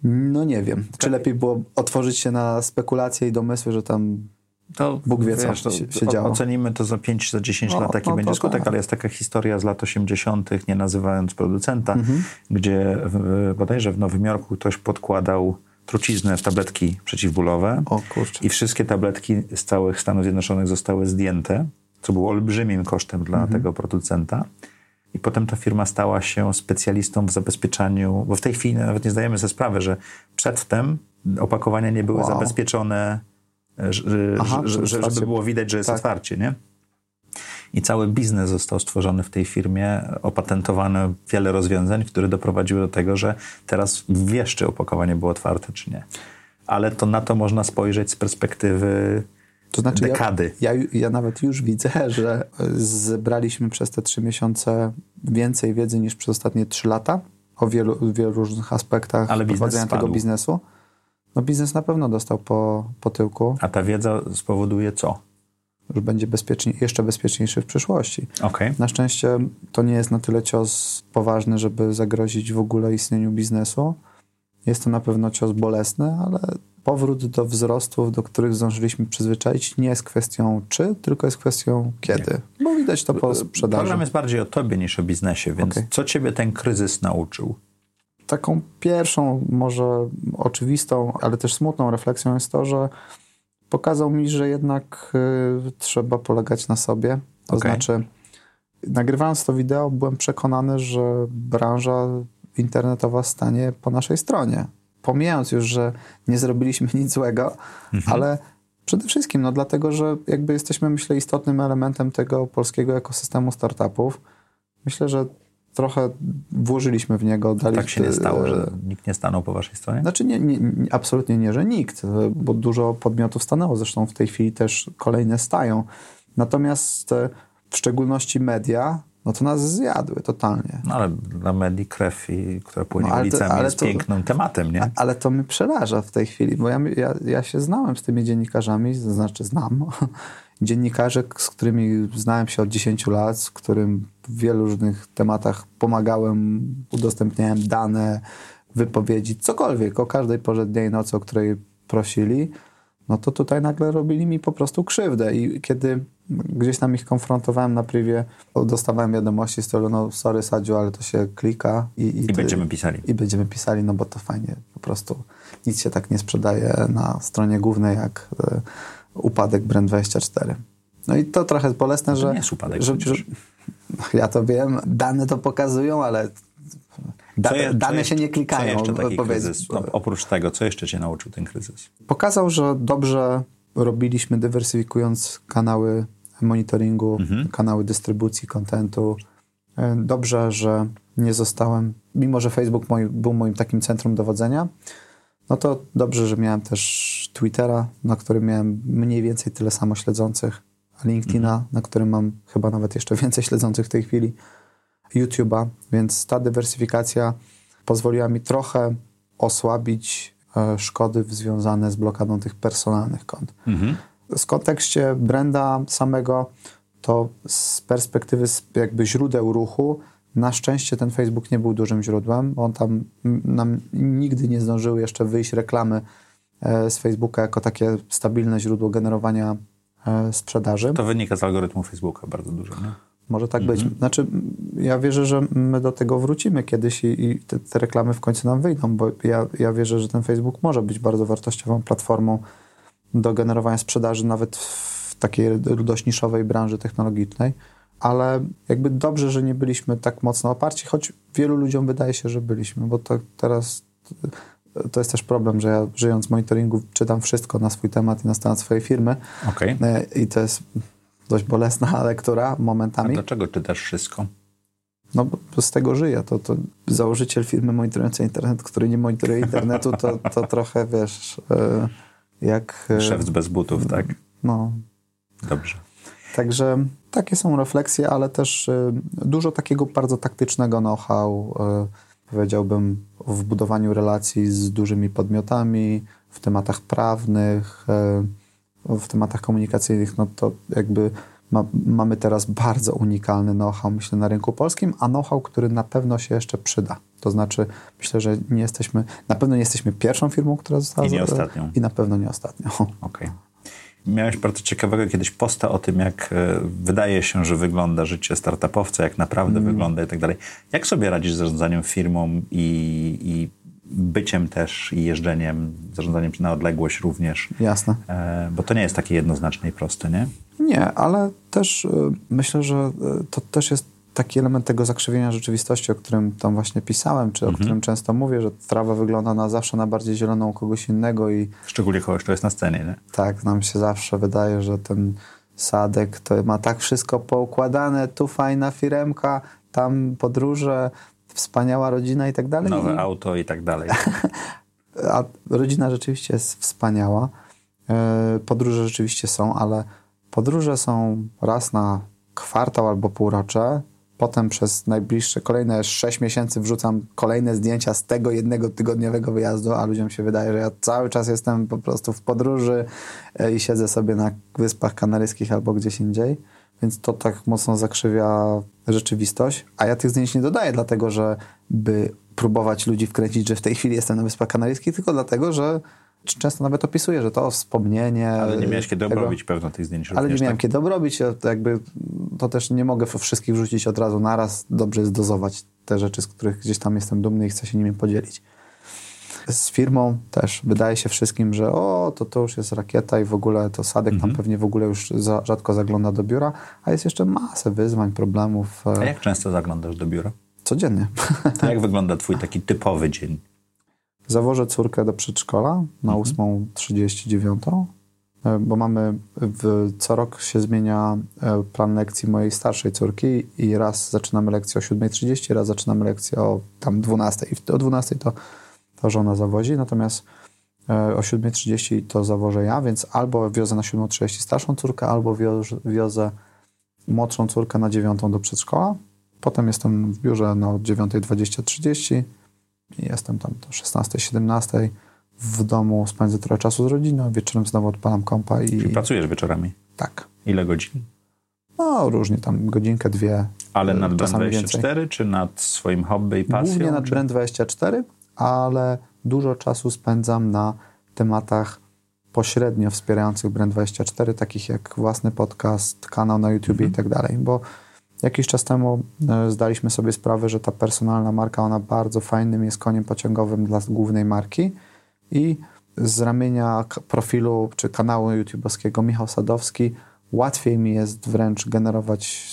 Speaker 2: No nie wiem. Czy tak. lepiej było otworzyć się na spekulacje i domysły, że tam to, Bóg wie, co wiesz, to, się, się działo.
Speaker 1: Ocenimy to za 5, za 10 no, lat, jaki no, będzie skutek, tak. ale jest taka historia z lat 80., nie nazywając producenta, mhm. gdzie w, bodajże w Nowym Jorku ktoś podkładał truciznę w tabletki przeciwbólowe
Speaker 2: o, kurczę.
Speaker 1: i wszystkie tabletki z całych Stanów Zjednoczonych zostały zdjęte, co było olbrzymim kosztem dla mhm. tego producenta. I potem ta firma stała się specjalistą w zabezpieczaniu, bo w tej chwili nawet nie zdajemy sobie sprawy, że przedtem opakowania nie były wow. zabezpieczone, że, Aha, że, żeby było widać, że jest tak. otwarcie, nie? I cały biznes został stworzony w tej firmie, opatentowano wiele rozwiązań, które doprowadziły do tego, że teraz wiesz, czy opakowanie było otwarte, czy nie. Ale to na to można spojrzeć z perspektywy
Speaker 2: To znaczy
Speaker 1: dekady.
Speaker 2: Ja, ja, ja nawet już widzę, że zebraliśmy przez te trzy miesiące więcej wiedzy niż przez ostatnie trzy lata o wielu, wielu różnych aspektach
Speaker 1: Ale
Speaker 2: prowadzenia
Speaker 1: spadł.
Speaker 2: tego biznesu. No biznes na pewno dostał po, po tyłku,
Speaker 1: A ta wiedza spowoduje co?
Speaker 2: że będzie bezpiecznie, jeszcze bezpieczniejszy w przyszłości.
Speaker 1: Okej.
Speaker 2: Na szczęście to nie jest na tyle cios poważny, żeby zagrozić w ogóle istnieniu biznesu. Jest to na pewno cios bolesny, ale powrót do wzrostów, do których zdążyliśmy przyzwyczaić, nie jest kwestią czy, tylko jest kwestią kiedy. Bo widać to po sprzedaży.
Speaker 1: Program jest bardziej o tobie niż o biznesie, więc
Speaker 2: Okej.
Speaker 1: co ciebie ten kryzys nauczył?
Speaker 2: Taką pierwszą, może oczywistą, ale też smutną refleksją jest to, że pokazał mi, że jednak y, trzeba polegać na sobie. To
Speaker 1: Okej.
Speaker 2: znaczy, nagrywając to wideo, byłem przekonany, że branża internetowa stanie po naszej stronie. Pomijając już, że nie zrobiliśmy nic złego, ale przede wszystkim no, dlatego, że jakby jesteśmy, myślę, istotnym elementem tego polskiego ekosystemu startupów. Myślę, że trochę włożyliśmy w niego. Dali,
Speaker 1: Tak się nie stało,
Speaker 2: e,
Speaker 1: że nikt nie stanął po waszej stronie?
Speaker 2: znaczy nie, nie, nie, absolutnie nie, że nikt, e, bo dużo podmiotów stanęło, zresztą w tej chwili też kolejne stają. Natomiast e, w szczególności media, no to nas zjadły totalnie.
Speaker 1: No ale dla medii krew, i, która płynie
Speaker 2: No, to-
Speaker 1: ulicami jest
Speaker 2: to-
Speaker 1: pięknym tematem, nie?
Speaker 2: Ale to mnie przeraża w tej chwili, bo ja, ja, ja się znałem z tymi dziennikarzami, to znaczy znam dziennikarzy, z którymi znałem się od 10 lat, z którym w wielu różnych tematach pomagałem, udostępniałem dane, wypowiedzi, cokolwiek, o każdej porze dnia i nocy, o której prosili, no to tutaj nagle robili mi po prostu krzywdę i kiedy gdzieś tam ich konfrontowałem na privie, dostawałem wiadomości z stylu, no sorry Sadziu, ale to się klika i, i,
Speaker 1: I
Speaker 2: ty-
Speaker 1: będziemy pisali.
Speaker 2: i będziemy pisali, no bo to fajnie, po prostu nic się tak nie sprzedaje na stronie głównej jak e, upadek Brand24. No i to trochę jest bolesne,
Speaker 1: To
Speaker 2: że,
Speaker 1: nie jest upadek
Speaker 2: że, że ja to wiem, dane to pokazują, ale da,
Speaker 1: je-
Speaker 2: dane
Speaker 1: jeszcze-
Speaker 2: się nie klikają.
Speaker 1: Co jeszcze taki
Speaker 2: powiedz.
Speaker 1: kryzys? No, oprócz tego, co jeszcze cię nauczył ten kryzys?
Speaker 2: Pokazał, że dobrze robiliśmy dywersyfikując kanały monitoringu,
Speaker 1: Mhm.
Speaker 2: kanały dystrybucji kontentu. E, Dobrze, że nie zostałem, mimo że Facebook moi, był moim takim centrum dowodzenia, no to dobrze, że miałem też Twittera, na którym miałem mniej więcej tyle samo śledzących, LinkedIna,
Speaker 1: Mhm.
Speaker 2: na którym mam chyba nawet jeszcze więcej śledzących w tej chwili, YouTube'a, więc ta dywersyfikacja pozwoliła mi trochę osłabić e, szkody związane z blokadą tych personalnych kont.
Speaker 1: Mhm.
Speaker 2: W kontekście branda samego, to z perspektywy z jakby źródeł ruchu, na szczęście ten Facebook nie był dużym źródłem. On tam nam nigdy nie zdążyły jeszcze wyjść reklamy e, z Facebooka jako takie stabilne źródło generowania e, sprzedaży.
Speaker 1: To wynika z algorytmu Facebooka bardzo dużo, nie?
Speaker 2: Może tak być. Znaczy, ja wierzę, że my do tego wrócimy kiedyś i, i te, te reklamy w końcu nam wyjdą, bo ja, ja wierzę, że ten Facebook może być bardzo wartościową platformą do generowania sprzedaży nawet w takiej dość niszowej branży technologicznej, ale jakby dobrze, że nie byliśmy tak mocno oparci, choć wielu ludziom wydaje się, że byliśmy, bo to teraz to jest też problem, że ja żyjąc monitoringu czytam wszystko na swój temat i na temat swojej firmy
Speaker 1: Okej.
Speaker 2: E, i to jest dość bolesna lektura
Speaker 1: A
Speaker 2: momentami.
Speaker 1: dlaczego czytasz wszystko?
Speaker 2: No bo z tego żyję. To, to założyciel firmy monitorującej internet, który nie monitoruje internetu, to, to trochę wiesz, e, jak. e,
Speaker 1: Szewc bez butów, tak?
Speaker 2: No.
Speaker 1: Dobrze.
Speaker 2: Także takie są refleksje, ale też e, dużo takiego bardzo taktycznego know-how, powiedziałbym, w budowaniu relacji z dużymi podmiotami, w tematach prawnych, w tematach komunikacyjnych, no to jakby ma, mamy teraz bardzo unikalny know-how, myślę, na rynku polskim, a know-how, który na pewno się jeszcze przyda. To znaczy, myślę, że nie jesteśmy, na pewno nie jesteśmy pierwszą firmą, która została...
Speaker 1: I nie ostatnią.
Speaker 2: I na pewno nie ostatnią.
Speaker 1: Okej. Miałeś bardzo ciekawego kiedyś posta o tym, jak e, wydaje się, że wygląda życie startupowca, jak naprawdę
Speaker 2: Mm.
Speaker 1: wygląda i tak dalej. Jak sobie radzisz z zarządzaniem firmą i, i byciem też i jeżdżeniem, zarządzaniem na odległość również?
Speaker 2: Jasne.
Speaker 1: E, bo to nie jest takie jednoznaczne i proste, nie?
Speaker 2: Nie, ale też y, myślę, że y, to też jest taki element tego zakrzywienia rzeczywistości, o którym tam właśnie pisałem, czy o którym często mówię, że trawa wygląda na zawsze na bardziej zieloną u kogoś innego i
Speaker 1: Szczególnie kogoś, kto jest na scenie, nie?
Speaker 2: tak nam się zawsze wydaje, że ten sadek to ma tak wszystko poukładane, tu fajna firemka, tam podróże, wspaniała rodzina i tak dalej.
Speaker 1: Nowe auto i tak dalej.
Speaker 2: a rodzina rzeczywiście jest wspaniała. E, podróże rzeczywiście są, ale podróże są raz na kwartał albo półrocze. Potem przez najbliższe kolejne 6 miesięcy wrzucam kolejne zdjęcia z tego jednego tygodniowego wyjazdu, a ludziom się wydaje, że ja cały czas jestem po prostu w podróży e, i siedzę sobie na Wyspach Kanaryjskich albo gdzieś indziej. Więc to tak mocno zakrzywia rzeczywistość. A ja tych zdjęć nie dodaję, dlatego że by próbować ludzi wkręcić, że w tej chwili jestem na Wyspach Kanaryjskich, tylko dlatego, że często nawet opisuję, że to wspomnienie.
Speaker 1: Ale nie miałeś kiedy tego, obrobić pewno tych zdjęć.
Speaker 2: Ale nie miałem
Speaker 1: tak?
Speaker 2: kiedy obrobić, to jakby to też nie mogę wszystkich wrzucić od razu naraz. Dobrze jest dozować te rzeczy, z których gdzieś tam jestem dumny i chcę się nimi podzielić. Z firmą też wydaje się wszystkim, że o, to to już jest rakieta i w ogóle to Sadek mhm. tam pewnie w ogóle już za, rzadko zagląda do biura, a jest jeszcze masę wyzwań, problemów.
Speaker 1: A jak często zaglądasz do biura?
Speaker 2: Codziennie.
Speaker 1: jak wygląda twój taki typowy dzień?
Speaker 2: Zawożę córkę do przedszkola na mhm. 8.39, e, bo mamy w, co rok się zmienia e, plan lekcji mojej starszej córki i raz zaczynamy lekcję o 7.30, raz zaczynamy lekcję o tam 12.00 i o 12.00 to, to żona zawozi, natomiast e, o 7.30 to zawożę ja, więc albo wiozę na 7.30 starszą córkę, albo wiozę młodszą córkę na 9 do przedszkola. Potem jestem w biurze na 9.20-30 Jestem tam do 16-17 w domu, spędzę trochę czasu z rodziną, wieczorem znowu odpalam kompa i...
Speaker 1: Czyli pracujesz wieczorami?
Speaker 2: Tak.
Speaker 1: Ile godzin?
Speaker 2: No, różnie, tam godzinkę, dwie.
Speaker 1: Ale nad Brand24 czy nad swoim hobby i pasją?
Speaker 2: Głównie nad
Speaker 1: czy...
Speaker 2: Brand24, ale dużo czasu spędzam na tematach pośrednio wspierających Brand24, takich jak własny podcast, kanał na YouTube mhm. i tak dalej, bo Jakiś czas temu e, zdaliśmy sobie sprawę, że ta personalna marka, ona bardzo fajnym jest koniem pociągowym dla głównej marki i z ramienia profilu czy kanału YouTube'owskiego Michał Sadowski łatwiej mi jest wręcz generować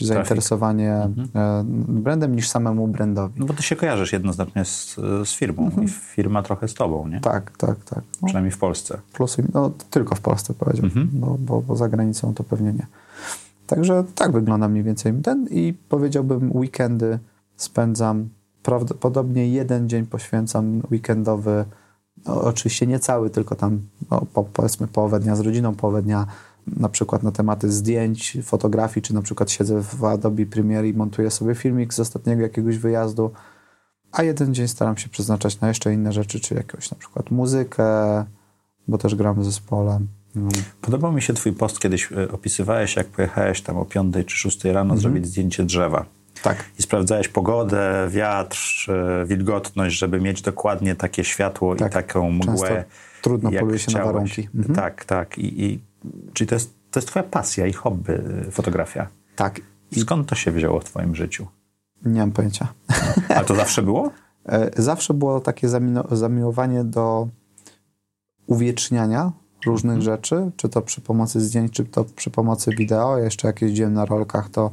Speaker 2: zainteresowanie mhm. E, brandem niż samemu brandowi.
Speaker 1: No bo ty się kojarzysz jednoznacznie z, z firmą mhm. i firma trochę z tobą, nie?
Speaker 2: Tak, tak, tak.
Speaker 1: No. Przynajmniej w Polsce.
Speaker 2: No tylko w Polsce powiedziałbym, mhm. bo, bo, bo za granicą to pewnie nie. Także tak wygląda mniej więcej ten i powiedziałbym weekendy spędzam, prawdopodobnie jeden dzień poświęcam weekendowy, no, oczywiście nie cały, tylko tam no, po, powiedzmy połowę dnia z rodziną, połowę dnia na przykład na tematy zdjęć, fotografii, czy na przykład siedzę w Adobe Premiere i montuję sobie filmik z ostatniego jakiegoś wyjazdu, a jeden dzień staram się przeznaczać na jeszcze inne rzeczy, czy jakąś na przykład muzykę, bo też gram w zespole.
Speaker 1: No. Podobał mi się twój post, kiedyś e, opisywałeś, jak pojechałeś tam o 5 czy 6 rano mhm. zrobić zdjęcie drzewa.
Speaker 2: Tak.
Speaker 1: I sprawdzałeś pogodę, wiatr, e, wilgotność, żeby mieć dokładnie takie światło tak. i taką mgłę. Często
Speaker 2: trudno poluje się chciałeś. na warunki.
Speaker 1: Mhm. Tak, tak. I, i, czyli to jest, to jest twoja pasja i hobby, e, fotografia.
Speaker 2: Tak.
Speaker 1: I skąd to się wzięło w twoim życiu?
Speaker 2: Nie mam pojęcia.
Speaker 1: A to zawsze było?
Speaker 2: Zawsze było takie zamiłowanie do uwieczniania różnych mhm. rzeczy, czy to przy pomocy zdjęć, czy to przy pomocy wideo. Ja jeszcze jak jeździłem na rolkach, to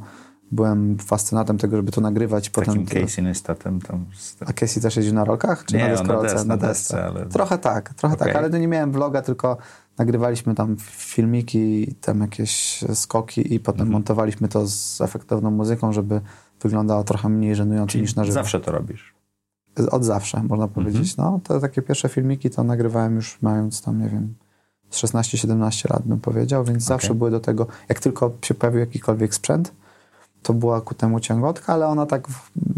Speaker 2: byłem fascynatem tego, żeby to nagrywać.
Speaker 1: Takim potem Casey Neistatem. Tam
Speaker 2: A Casey też jeździł na rolkach? Czy
Speaker 1: nie,
Speaker 2: na
Speaker 1: deskorolce? Na, des, na desce. Ale...
Speaker 2: Trochę tak, trochę okay. tak, ale to nie miałem vloga, tylko nagrywaliśmy tam filmiki, tam jakieś skoki i potem mhm. montowaliśmy to z efektowną muzyką, żeby wyglądało trochę mniej żenująco Czyli niż na żywo.
Speaker 1: zawsze to robisz?
Speaker 2: Od zawsze, można powiedzieć. Mhm. No, to takie pierwsze filmiki to nagrywałem już mając tam, nie wiem, 16-17 lat bym powiedział, więc okay. zawsze były do tego, jak tylko się pojawił jakikolwiek sprzęt, to była ku temu ciągotka, ale ona tak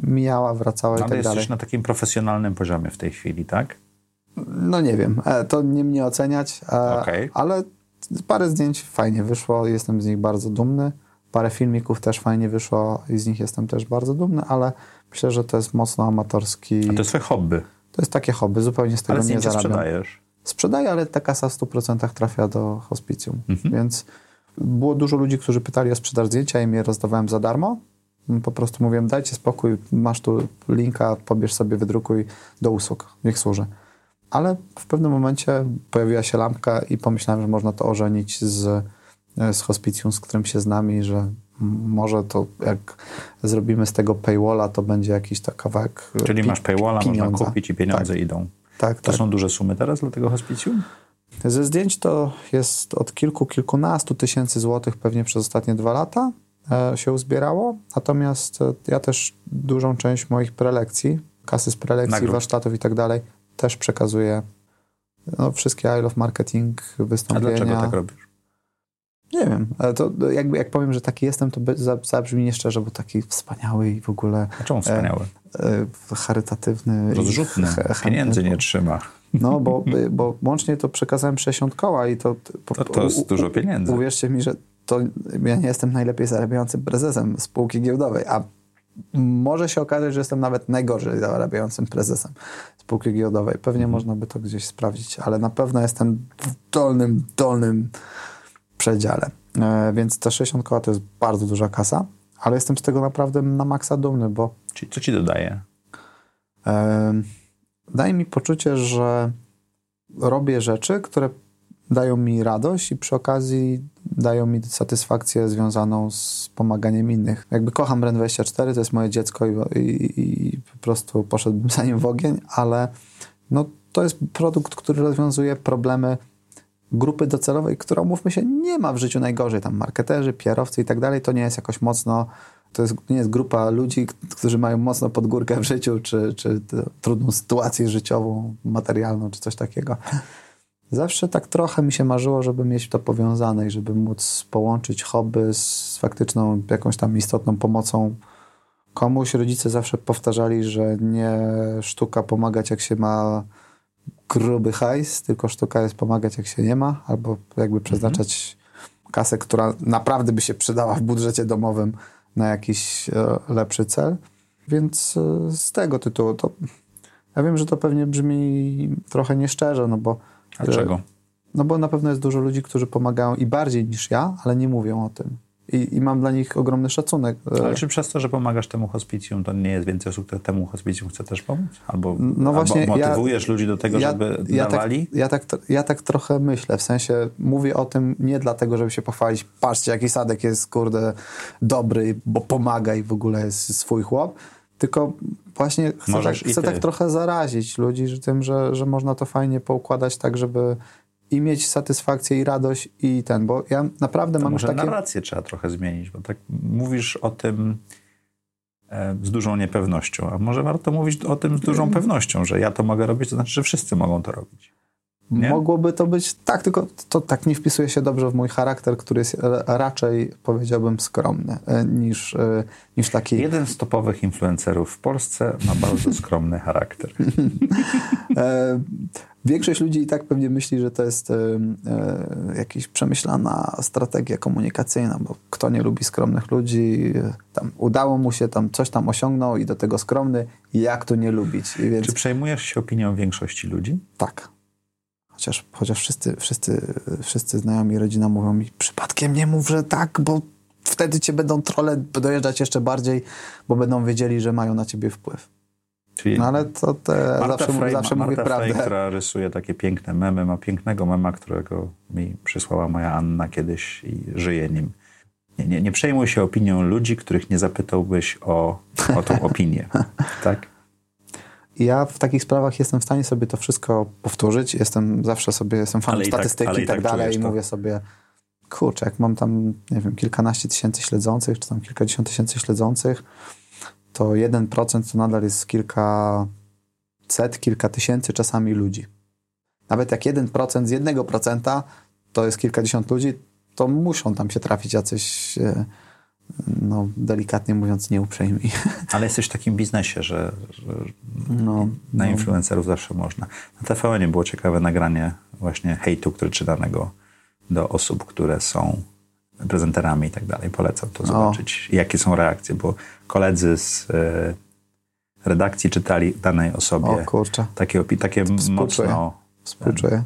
Speaker 2: mijała, wracała i tak
Speaker 1: jesteś
Speaker 2: dalej.
Speaker 1: na takim profesjonalnym poziomie w tej chwili, tak?
Speaker 2: No nie wiem, e, to nie mnie oceniać, e, okay. ale parę zdjęć fajnie wyszło, jestem z nich bardzo dumny. Parę filmików też fajnie wyszło i z nich jestem też bardzo dumny, ale myślę, że to jest mocno amatorski.
Speaker 1: A to jest twoje hobby?
Speaker 2: To jest takie hobby, zupełnie z tego
Speaker 1: ale
Speaker 2: nie zarabiam.
Speaker 1: sprzedajesz?
Speaker 2: sprzedaje, ale ta kasa w 100% trafia do hospicjum. Mhm. Więc było dużo ludzi, którzy pytali o sprzedaż zdjęcia i je rozdawałem za darmo. Po prostu mówiłem, dajcie spokój, masz tu linka, pobierz sobie, wydrukuj do usług, niech służy. Ale w pewnym momencie pojawiła się lampka i pomyślałem, że można to ożenić z, z hospicjum, z którym się znamy, że może to jak zrobimy z tego paywalla, to będzie jakiś tak kawałek
Speaker 1: Czyli pi- masz paywalla, pieniądza. można kupić i pieniądze tak. idą.
Speaker 2: Tak,
Speaker 1: to
Speaker 2: tak.
Speaker 1: są duże sumy teraz dla tego hospicjum?
Speaker 2: Ze zdjęć to jest od kilku, kilkunastu tysięcy złotych pewnie przez ostatnie dwa lata e, się uzbierało. Natomiast e, ja też dużą część moich prelekcji, kasy z prelekcji, Nagród. warsztatów i tak dalej, też przekazuję no, wszystkie I Love Marketing wystąpienia.
Speaker 1: A dlaczego tak robisz?
Speaker 2: Nie wiem, ale to jakby jak powiem, że taki jestem, to zabrzmi nieszczerze, bo taki wspaniały i w ogóle...
Speaker 1: A czemu wspaniały?
Speaker 2: E, e, charytatywny.
Speaker 1: Rozrzutny, pieniędzy nie trzyma.
Speaker 2: No, bo, bo łącznie to przekazałem 60 koła i to...
Speaker 1: To, to jest dużo pieniędzy.
Speaker 2: Uwierzcie mi, że to ja nie jestem najlepiej zarabiającym prezesem spółki giełdowej, a może się okazać, że jestem nawet najgorzej zarabiającym prezesem spółki giełdowej. Pewnie mhm. można by to gdzieś sprawdzić, ale na pewno jestem w dolnym, dolnym przedziale. E, więc te 60 koła to jest bardzo duża kasa, ale jestem z tego naprawdę na maksa dumny, bo...
Speaker 1: Czyli co ci dodaje?
Speaker 2: E, daje mi poczucie, że robię rzeczy, które dają mi radość i przy okazji dają mi satysfakcję związaną z pomaganiem innych. Jakby kocham Ren24, to jest moje dziecko i, i, i po prostu poszedłbym za nim w ogień, ale no, to jest produkt, który rozwiązuje problemy grupy docelowej, która, mówmy się, nie ma w życiu najgorzej. Tam marketerzy, pierowcy i tak dalej, to nie jest jakoś mocno, to jest, nie jest grupa ludzi, którzy mają mocno pod górkę w życiu, czy, czy trudną sytuację życiową, materialną, czy coś takiego. Zawsze tak trochę mi się marzyło, żeby mieć to powiązane i żeby móc połączyć hobby z faktyczną jakąś tam istotną pomocą komuś. Rodzice zawsze powtarzali, że nie sztuka pomagać, jak się ma gruby hajs, tylko sztuka jest pomagać, jak się nie ma, albo jakby przeznaczać mhm. kasę, która naprawdę by się przydała w budżecie domowym na jakiś e, lepszy cel. Więc e, z tego tytułu to ja wiem, że to pewnie brzmi trochę nieszczerze, no bo
Speaker 1: Dlaczego?
Speaker 2: No bo na pewno jest dużo ludzi, którzy pomagają i bardziej niż ja, ale nie mówią o tym. I, I, mam dla nich ogromny szacunek.
Speaker 1: Ale czy przez to, że pomagasz temu hospicjum, to nie jest więcej osób, które temu hospicjum chce też pomóc? Albo, no właśnie, albo motywujesz ja, ludzi do tego, ja, żeby
Speaker 2: ja tak-
Speaker 1: dawali?
Speaker 2: Tak, ja, tak, ja tak trochę myślę, w sensie mówię o tym nie dlatego, żeby się pochwalić, patrzcie jaki Sadek jest, kurde, dobry, bo pomaga i w ogóle jest swój chłop, tylko właśnie chcę, tak, chcę tak, trochę zarazić ludzi że tym, że, że można to fajnie poukładać tak, żeby i mieć satysfakcję i radość i ten, bo ja naprawdę to mam
Speaker 1: może
Speaker 2: takie...
Speaker 1: narrację trzeba trochę zmienić, bo tak mówisz o tym e, z dużą niepewnością, a może warto mówić o tym z dużą mm. pewnością, że ja to mogę robić, to znaczy, że wszyscy mogą to robić.
Speaker 2: Nie? Mogłoby to być tak, tylko to tak nie wpisuje się dobrze w mój charakter, który jest raczej, powiedziałbym, skromny e, niż, e, niż taki.
Speaker 1: Jeden z topowych influencerów w Polsce ma bardzo skromny charakter.
Speaker 2: E, większość ludzi i tak pewnie myśli, że to jest jakaś przemyślana strategia komunikacyjna, bo kto nie lubi skromnych ludzi, tam udało mu się, tam coś tam osiągnął i do tego skromny, jak to nie lubić.
Speaker 1: Więc... Czy przejmujesz się opinią większości ludzi?
Speaker 2: Tak. Chociaż, chociaż wszyscy, wszyscy, wszyscy znajomi rodzina mówią mi, przypadkiem nie mów, że tak, bo wtedy cię będą trole dojeżdżać jeszcze bardziej, bo będą wiedzieli, że mają na ciebie wpływ. Czyli no ale to te, Marta zawsze, Frey, zawsze Marta mówię Frey, prawdę.
Speaker 1: która rysuje takie piękne memy, ma pięknego mema, którego mi przysłała moja Anna kiedyś i żyje nim. Nie, nie, nie przejmuj się opinią ludzi, których nie zapytałbyś o, o tą opinię. tak?
Speaker 2: Ja w takich sprawach jestem w stanie sobie to wszystko powtórzyć. Jestem zawsze sobie, jestem fanem tak- statystyki tak, i tak, tak dalej i mówię sobie, kurczę, jak mam tam, nie wiem, kilkanaście tysięcy śledzących, czy tam kilkadziesiąt tysięcy śledzących, to 1% to nadal jest kilka set, kilka tysięcy czasami ludzi. Nawet jak 1% z 1% to jest kilkadziesiąt ludzi, to muszą tam się trafić jacyś e, no, delikatnie mówiąc, nieuprzejmi.
Speaker 1: Ale jesteś w takim biznesie, że, że no, na no. influencerów zawsze można. Na TVN było ciekawe nagranie właśnie hejtu, który czytanego do osób, które są prezenterami i tak dalej. Polecam to zobaczyć, o. jakie są reakcje, bo koledzy z y, redakcji czytali danej osobie
Speaker 2: o, kurczę.
Speaker 1: takie, takie mocno...
Speaker 2: Współczuję.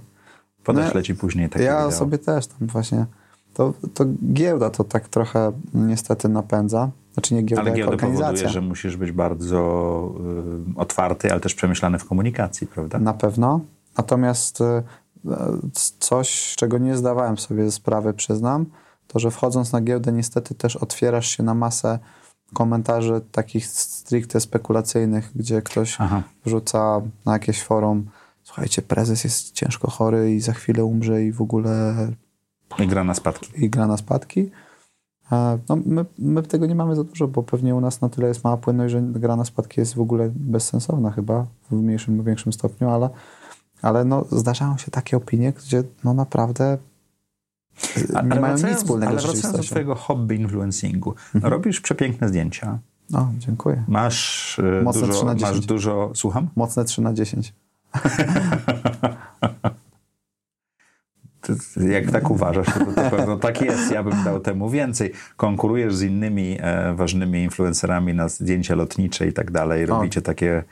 Speaker 1: Podeślę no, ci później takie
Speaker 2: Ja
Speaker 1: wideo.
Speaker 2: sobie też tam właśnie to, to giełda to tak trochę niestety napędza. Znaczy nie giełda,
Speaker 1: ale
Speaker 2: giełda
Speaker 1: powoduje, że musisz być bardzo y, otwarty, ale też przemyślany w komunikacji, prawda?
Speaker 2: Na pewno. Natomiast y, coś, czego nie zdawałem sobie sprawy, przyznam, to, że wchodząc na giełdę niestety też otwierasz się na masę komentarzy takich stricte spekulacyjnych, gdzie ktoś Aha. wrzuca na jakieś forum słuchajcie, prezes jest ciężko chory i za chwilę umrze i w ogóle
Speaker 1: i gra na spadki.
Speaker 2: I gra na spadki. No, my, my tego nie mamy za dużo, bo pewnie u nas na tyle jest mała płynność, że gra na spadki jest w ogóle bezsensowna chyba w mniejszym lub większym stopniu, ale ale no, zdarzają się takie opinie, gdzie no naprawdę nie ale mają nic wspólnego
Speaker 1: ale z wracając do twojego hobby influencingu. Mhm. Robisz przepiękne zdjęcia.
Speaker 2: No, dziękuję.
Speaker 1: Masz, e, Mocne dużo, masz dużo... Słucham?
Speaker 2: Mocne 3 na 10.
Speaker 1: Jak tak uważasz, to, to pewno tak jest. Ja bym dał temu więcej. Konkurujesz z innymi e, ważnymi influencerami na zdjęcia lotnicze i tak dalej. Robicie o. takie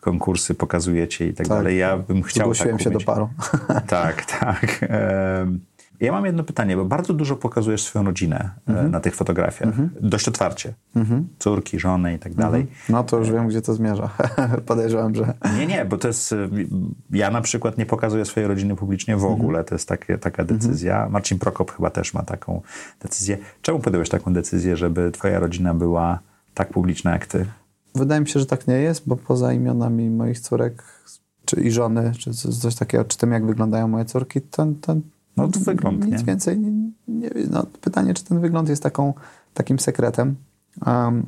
Speaker 1: konkursy, pokazujecie i tak, tak dalej. Ja bym chciał
Speaker 2: Zgłosiłem tak się do paru.
Speaker 1: Tak, tak. E, ja mam jedno pytanie, bo bardzo dużo pokazujesz swoją rodzinę mm -hmm. na tych fotografiach. -hmm. Dość otwarcie. -hmm. Córki, żony i tak dalej. Mhm.
Speaker 2: No to już wiem, gdzie to zmierza. Podejrzewam, że...
Speaker 1: Nie, nie, bo to jest... Y, ja na przykład nie pokazuję swojej rodziny publicznie w ogóle. To jest takie, taka mhm. decyzja. Marcin Prokop chyba też ma taką decyzję. Czemu podjąłeś taką decyzję, żeby twoja rodzina była tak publiczna jak ty?
Speaker 2: Wydaje mi się, że tak nie jest, bo poza imionami moich córek czy i żony, czy coś takiego, czy tym, jak wyglądają moje córki, to, to
Speaker 1: no to wygląd,
Speaker 2: Nic
Speaker 1: nie?
Speaker 2: więcej. Nie, nie, no, pytanie, czy ten wygląd jest taką, takim sekretem. Um,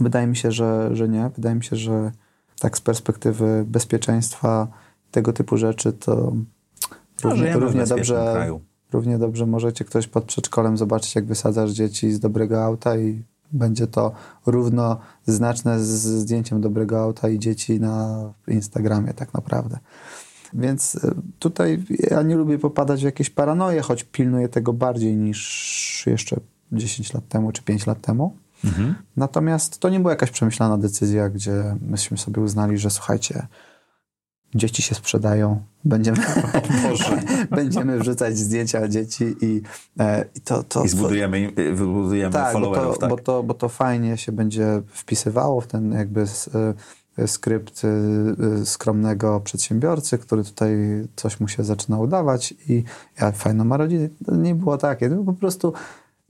Speaker 2: wydaje mi się, że, że nie. Wydaje mi się, że tak z perspektywy bezpieczeństwa, tego typu rzeczy, to
Speaker 1: no, równie, równie dobrze, kraju.
Speaker 2: równie dobrze możecie ktoś pod przedszkolem zobaczyć, jak wysadzasz dzieci z dobrego auta i będzie to równo znaczne z zdjęciem dobrego auta i dzieci na Instagramie tak naprawdę. Więc e, tutaj ja nie lubię popadać w jakieś paranoje, choć pilnuję tego bardziej niż jeszcze 10 lat temu czy 5 lat temu. Mhm. Natomiast to nie była jakaś przemyślana decyzja, gdzie myśmy sobie uznali, że słuchajcie, dzieci się sprzedają, będziemy, będziemy wrzucać zdjęcia dzieci i, e, i to, to...
Speaker 1: I zbudujemy, wybudujemy tak, followerów,
Speaker 2: bo to, tak? Bo to, bo to fajnie się będzie wpisywało w ten jakby... E, skrypt y, y, skromnego przedsiębiorcy, który tutaj coś mu się zaczyna udawać i ja fajną ma rodzinę. Nie było takie. Po prostu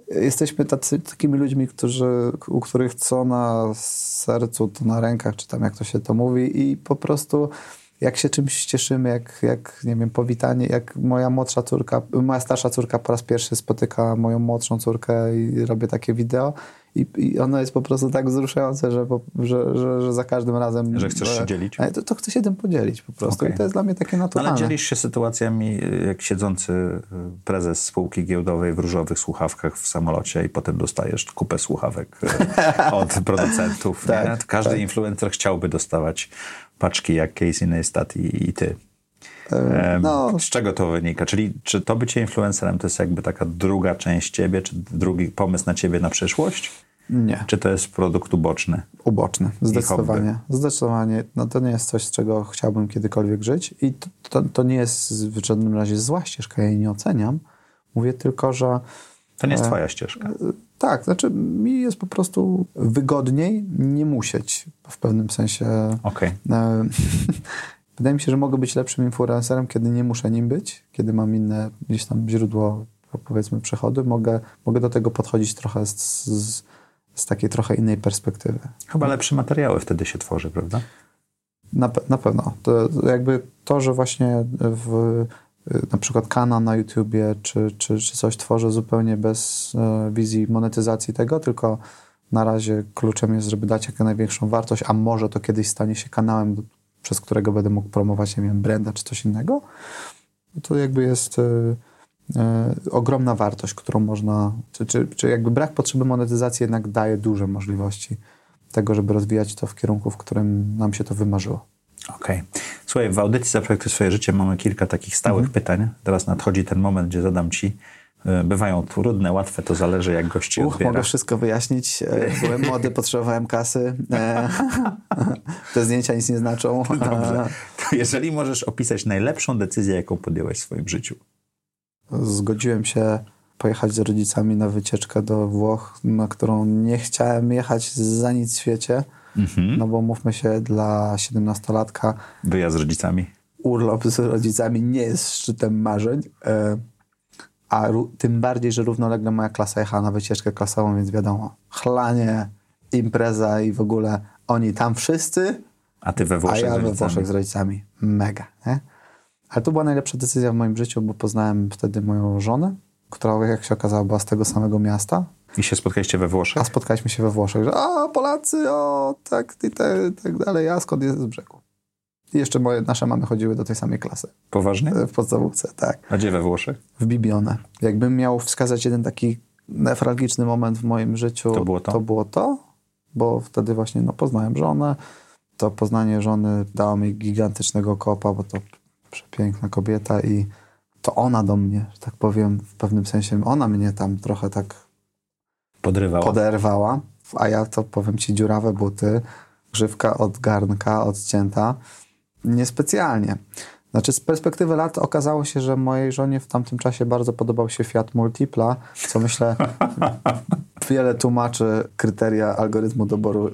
Speaker 2: jesteśmy tacy, takimi ludźmi, którzy, u których co na sercu, to na rękach, czy tam jak to się to mówi i po prostu jak się czymś cieszymy, jak, jak nie wiem, powitanie, jak moja młodsza córka, moja starsza córka po raz pierwszy spotyka moją młodszą córkę i robię takie wideo i, I ono jest po prostu tak wzruszające, że, że, że, że za każdym razem...
Speaker 1: Że chcesz się dzielić?
Speaker 2: To, to chcę się tym podzielić po prostu. Okay. I to jest dla mnie takie naturalne.
Speaker 1: Ale dzielisz się sytuacjami, jak siedzący y, prezes spółki giełdowej w różowych słuchawkach w samolocie i potem dostajesz kupę słuchawek y, od producentów. tak, Każdy tak. influencer chciałby dostawać paczki jak Casey Neistat i, i ty. No. Z czego to wynika? Czyli czy to bycie influencerem to jest jakby taka druga część ciebie, czy drugi pomysł na ciebie na przyszłość?
Speaker 2: Nie.
Speaker 1: Czy to jest produkt uboczny?
Speaker 2: Uboczny, zdecydowanie. Zdecydowanie. No to nie jest coś, z czego chciałbym kiedykolwiek żyć i to, to, to nie jest w żadnym razie zła ścieżka, ja jej nie oceniam. Mówię tylko, że...
Speaker 1: To nie jest e, twoja ścieżka. E,
Speaker 2: tak, znaczy mi jest po prostu wygodniej nie musieć w pewnym sensie...
Speaker 1: Okej. Okay.
Speaker 2: Wydaje mi się, że mogę być lepszym influencerem, kiedy nie muszę nim być, kiedy mam inne gdzieś tam źródło, powiedzmy, przychody. Mogę, mogę do tego podchodzić trochę z, z z takiej trochę innej perspektywy.
Speaker 1: Chyba lepsze materiały wtedy się tworzy, prawda?
Speaker 2: Na, na pewno. To jakby to, że właśnie w, na przykład kanał na YouTubie czy, czy, czy coś tworzę zupełnie bez e, wizji monetyzacji tego, tylko na razie kluczem jest, żeby dać jak największą wartość, a może to kiedyś stanie się kanałem, przez którego będę mógł promować, nie wiem, branda czy coś innego. To jakby jest... E, e, ogromna wartość, którą można, czy, czy, czy jakby brak potrzeby monetyzacji jednak daje duże możliwości tego, żeby rozwijać to w kierunku, w którym nam się to wymarzyło.
Speaker 1: Okej. Okay. Słuchaj, w audycji Zaprojektuj swoje życie mamy kilka takich stałych mhm. pytań. Teraz nadchodzi ten moment, gdzie zadam ci Bywają trudne, łatwe, to zależy jak gości Uch,
Speaker 2: mogę wszystko wyjaśnić. E, byłem młody, potrzebowałem kasy. E, te zdjęcia nic nie znaczą.
Speaker 1: Dobrze. To jeżeli możesz opisać najlepszą decyzję, jaką podjąłeś w swoim życiu
Speaker 2: zgodziłem się pojechać z rodzicami na wycieczkę do Włoch, na którą nie chciałem jechać za nic w świecie. Mhm. No bo mówmy się, dla 17-latka.
Speaker 1: Wyjazd z rodzicami.
Speaker 2: Urlop z rodzicami nie jest szczytem marzeń. A tym bardziej, że równolegle moja klasa jechała na wycieczkę klasową, więc wiadomo, chlanie, impreza i w ogóle oni tam wszyscy.
Speaker 1: A ty we Włoszech
Speaker 2: A ja we Włoszech z rodzicami. Mega, nie? Ale to była najlepsza decyzja w moim życiu, bo poznałem wtedy moją żonę, która, jak się okazało, była z tego samego miasta.
Speaker 1: I się spotkaliście we Włoszech?
Speaker 2: A spotkaliśmy się we Włoszech, że a, Polacy, o, tak, i te, tak dalej, a skąd jest z brzegu? Jeszcze moje, nasze mamy chodziły do tej samej klasy.
Speaker 1: Poważnie?
Speaker 2: W podstawówce, tak.
Speaker 1: A gdzie we Włoszech?
Speaker 2: W Bibione. Jakbym miał wskazać jeden taki newralgiczny moment w moim życiu,
Speaker 1: to było to,
Speaker 2: to, było to bo wtedy właśnie no, poznałem żonę. To poznanie żony dało mi gigantycznego kopa, bo to przepiękna kobieta i to ona do mnie, że tak powiem, w pewnym sensie, ona mnie tam trochę tak
Speaker 1: Podrywała.
Speaker 2: poderwała, a ja to powiem ci dziurawe buty, grzywka od garnka odcięta. Niespecjalnie. Znaczy z perspektywy lat okazało się, że mojej żonie w tamtym czasie bardzo podobał się Fiat Multipla, co myślę wiele tłumaczy kryteria algorytmu doboru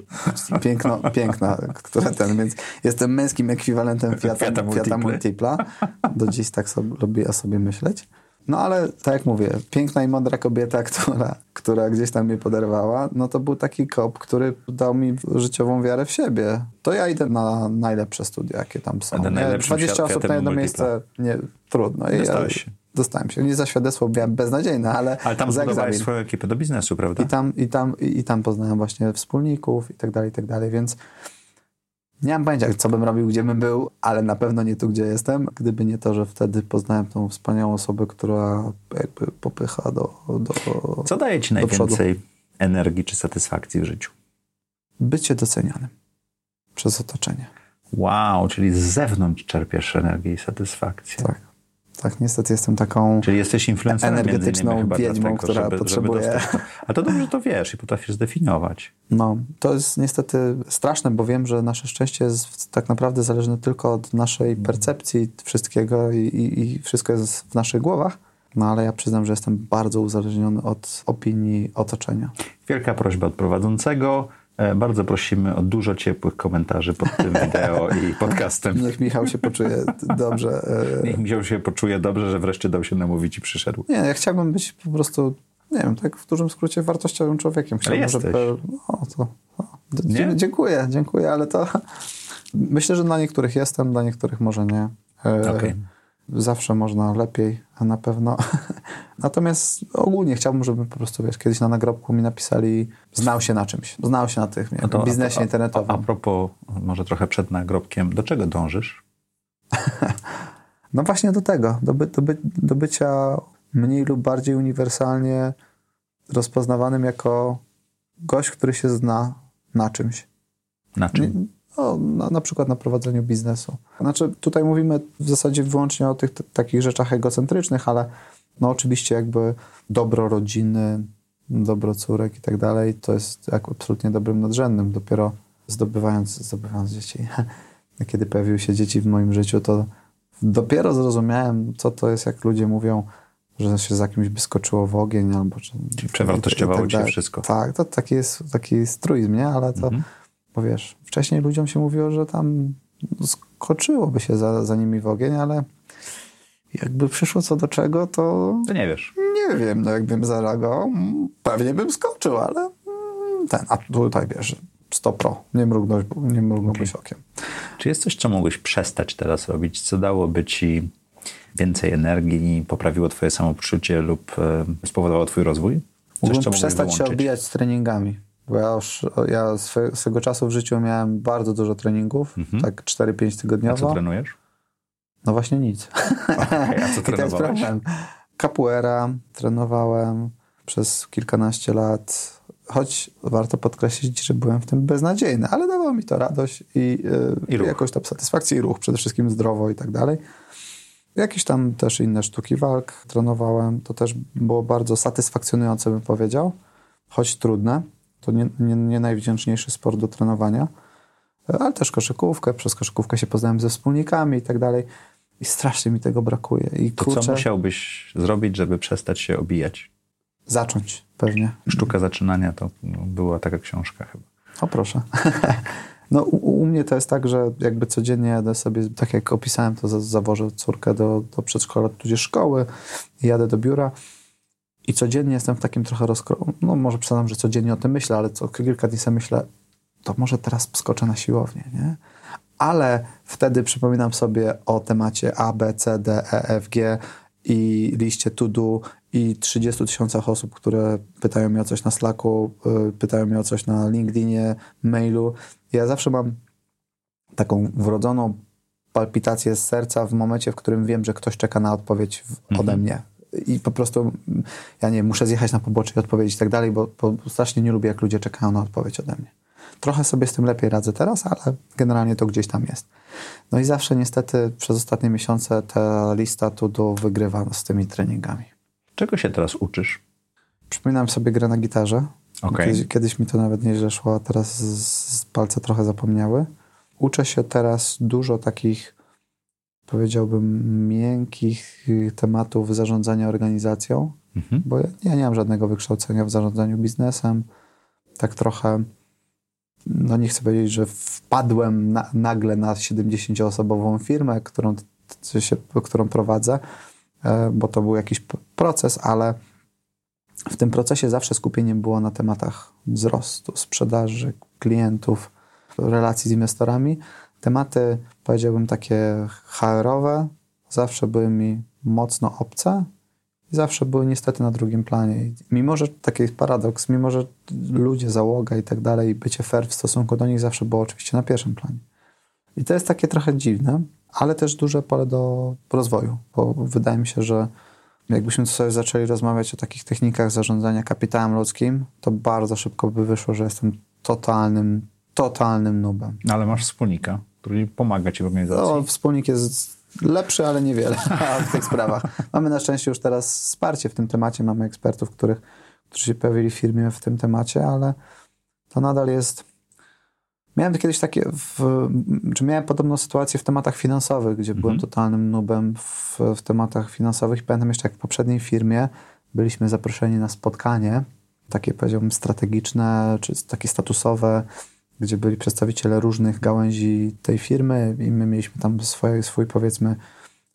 Speaker 2: piękno, piękna, które ten, więc jestem męskim ekwiwalentem Fiata, Fiata, Fiata Multipla. Do dziś tak sobie, lubię sobie myśleć. No ale tak jak mówię, piękna i mądra kobieta, która, która gdzieś tam mnie poderwała, no to był taki kop, który dał mi życiową wiarę w siebie. To ja idę na najlepsze studia, jakie tam są. Nie, 20 osób na jedno miejsce, nie, trudno. I
Speaker 1: Dostałeś się.
Speaker 2: Dostałem się. Nie za świadectwo miałem beznadziejne, ale
Speaker 1: Ale tam zbudowałeś swoją ekipę do biznesu, prawda?
Speaker 2: I tam, i tam, i tam poznałem właśnie wspólników i tak dalej, i tak dalej, więc nie mam pojęcia, co bym robił, gdzie bym był, ale na pewno nie tu, gdzie jestem, gdyby nie to, że wtedy poznałem tą wspaniałą osobę, która jakby popycha do, do
Speaker 1: Co daje ci najwięcej energii czy satysfakcji w życiu?
Speaker 2: Bycie docenianym przez otoczenie.
Speaker 1: Wow, czyli z zewnątrz czerpiesz energię i satysfakcję.
Speaker 2: Tak. Tak, niestety jestem taką
Speaker 1: Czyli jesteś influencerem
Speaker 2: energetyczną wiedźmą, dlatego, która żeby, potrzebuje... Żeby
Speaker 1: A to dobrze to wiesz i potrafisz zdefiniować.
Speaker 2: No, to jest niestety straszne, bo wiem, że nasze szczęście jest tak naprawdę zależne tylko od naszej percepcji wszystkiego i, i, i wszystko jest w naszych głowach. No ale ja przyznam, że jestem bardzo uzależniony od opinii otoczenia.
Speaker 1: Wielka prośba od prowadzącego bardzo prosimy o dużo ciepłych komentarzy pod tym wideo i podcastem.
Speaker 2: Niech Michał się poczuje dobrze.
Speaker 1: E, Niech Michał się poczuje dobrze, że wreszcie dał się namówić i przyszedł.
Speaker 2: Nie, ja chciałbym być po prostu, nie wiem, tak w dużym skrócie wartościowym człowiekiem.
Speaker 1: Chciałbym, ale jesteś. Żeby,
Speaker 2: no, to, nie? Dziękuję, dziękuję, ale to myślę, że dla niektórych jestem, dla niektórych może nie.
Speaker 1: E, okay.
Speaker 2: Zawsze można lepiej, a na pewno. Natomiast ogólnie chciałbym, żeby po prostu, wiesz, kiedyś na nagrobku mi napisali znał się na czymś, znał się na tych no to, biznesie
Speaker 1: a,
Speaker 2: internetowym.
Speaker 1: A, a propos, może trochę przed nagrobkiem, do czego dążysz?
Speaker 2: no właśnie do tego, do, by, do, by, do bycia mniej lub bardziej uniwersalnie rozpoznawanym jako gość, który się zna na czymś.
Speaker 1: Na czym?
Speaker 2: No, na, na, przykład na prowadzeniu biznesu. Znaczy, tutaj mówimy w zasadzie wyłącznie o tych takich rzeczach egocentrycznych, ale no oczywiście jakby dobro rodziny, dobro córek i tak dalej, to jest absolutnie dobrym nadrzędnym. Dopiero zdobywając, zdobywając dzieci, kiedy pojawiły się dzieci w moim życiu, to dopiero zrozumiałem, co to jest, jak ludzie mówią, że się za kimś by skoczyło w ogień albo... Czy,
Speaker 1: przewartościowało tak cię wszystko.
Speaker 2: Tak, to taki jest taki strój, nie? Ale to... Mhm bo wiesz, wcześniej ludziom się mówiło, że tam skoczyłoby się za, za nimi w ogień, ale jakby przyszło co do czego, to...
Speaker 1: To nie wiesz.
Speaker 2: Nie wiem, no jakbym zareagował, pewnie bym skoczył, ale ten, a tutaj wiesz, 100 pro, nie mrugnąłbyś, nie mrugnąłbyś okay. okiem.
Speaker 1: Czy jest coś, co mogłeś przestać teraz robić, co dałoby ci więcej energii, poprawiło twoje samopoczucie lub e, spowodowało twój rozwój?
Speaker 2: Mógłbym przestać się odbijać z treningami. Bo ja już ja swe, swego czasu w życiu miałem bardzo dużo treningów, mhm. tak 4-5 tygodniowo.
Speaker 1: A co trenujesz?
Speaker 2: No właśnie nic.
Speaker 1: Okay, a co trenowałeś?
Speaker 2: Capoeira trenowałem przez kilkanaście lat, choć warto podkreślić, że byłem w tym beznadziejny, ale dawało mi to radość i, yy, I, jakąś tam satysfakcję i ruch, przede wszystkim zdrowo i tak dalej. Jakieś tam też inne sztuki walk trenowałem, to też było bardzo satysfakcjonujące, bym powiedział, choć trudne. To nie, nie, nie najwdzięczniejszy sport do trenowania, ale też koszykówkę. Przez koszykówkę się poznałem ze wspólnikami i tak dalej. I strasznie mi tego brakuje. I
Speaker 1: to kurczę, co musiałbyś zrobić, żeby przestać się obijać?
Speaker 2: Zacząć, pewnie.
Speaker 1: Sztuka zaczynania to była taka książka chyba.
Speaker 2: O proszę. No u, u, mnie to jest tak, że jakby codziennie jadę sobie, tak jak opisałem, to zawożę córkę do, do przedszkola, tudzież szkoły, jadę do biura i codziennie jestem w takim trochę rozkroku. No może przesadzam, że codziennie o tym myślę, ale co kilka dni sobie myślę, to może teraz skoczę na siłownię, nie? Ale wtedy przypominam sobie o temacie A, B, C, D, E, F, G i liście to do i 30 tysiącach osób, które pytają mnie o coś na Slacku, y, pytają mnie o coś na LinkedInie, mailu. Ja zawsze mam taką wrodzoną palpitacje z serca w momencie, w którym wiem, że ktoś czeka na odpowiedź w,
Speaker 1: Mhm.
Speaker 2: ode mnie. I po prostu, ja nie muszę zjechać na pobocze i odpowiedzieć i tak dalej, bo, bo strasznie nie lubię, jak ludzie czekają na odpowiedź ode mnie. Trochę sobie z tym lepiej radzę teraz, ale generalnie to gdzieś tam jest. No i zawsze niestety przez ostatnie miesiące ta lista to do wygrywa z tymi treningami.
Speaker 1: Czego się teraz uczysz?
Speaker 2: Przypominam sobie grę na gitarze.
Speaker 1: Okej.
Speaker 2: Kiedyś, kiedyś mi to nawet nieźle szło, a teraz z, trochę zapomniały. Uczę się teraz dużo takich, powiedziałbym, miękkich tematów zarządzania organizacją,
Speaker 1: Mhm.
Speaker 2: bo ja, ja nie mam żadnego wykształcenia w zarządzaniu biznesem. Tak trochę, no nie chcę powiedzieć, że wpadłem na, nagle na 70-osobową firmę, którą, się, którą prowadzę, e, bo to był jakiś proces, ale w tym procesie zawsze skupienie było na tematach wzrostu, sprzedaży, klientów, relacji z inwestorami. Tematy, powiedziałbym, takie HR-owe zawsze były mi mocno obce zawsze były niestety na drugim planie. Mimo, że taki jest paradoks, mimo, że ludzie, załoga i tak dalej, bycie fair w stosunku do nich zawsze było oczywiście na pierwszym planie. I to jest takie trochę dziwne, ale też duże pole do rozwoju, bo wydaje mi się, że jakbyśmy sobie zaczęli rozmawiać o takich technikach zarządzania kapitałem ludzkim, to bardzo szybko by wyszło, że jestem totalnym, totalnym nubem.
Speaker 1: Ale masz wspólnika, który pomaga ci w organizacji.
Speaker 2: No, wspólnik jest lepszy, ale niewiele w tych sprawach. Mamy na szczęście już teraz wsparcie w tym temacie, mamy ekspertów, których, którzy się pojawili w firmie w tym temacie, ale to nadal jest... Miałem kiedyś takie, w, czy miałem podobną sytuację w tematach finansowych, gdzie byłem totalnym nubem w, w tematach finansowych. Pamiętam jeszcze, jak w poprzedniej firmie byliśmy zaproszeni na spotkanie, takie powiedziałbym strategiczne, czy takie statusowe, gdzie byli przedstawiciele różnych gałęzi tej firmy i my mieliśmy tam swoje, swój, powiedzmy,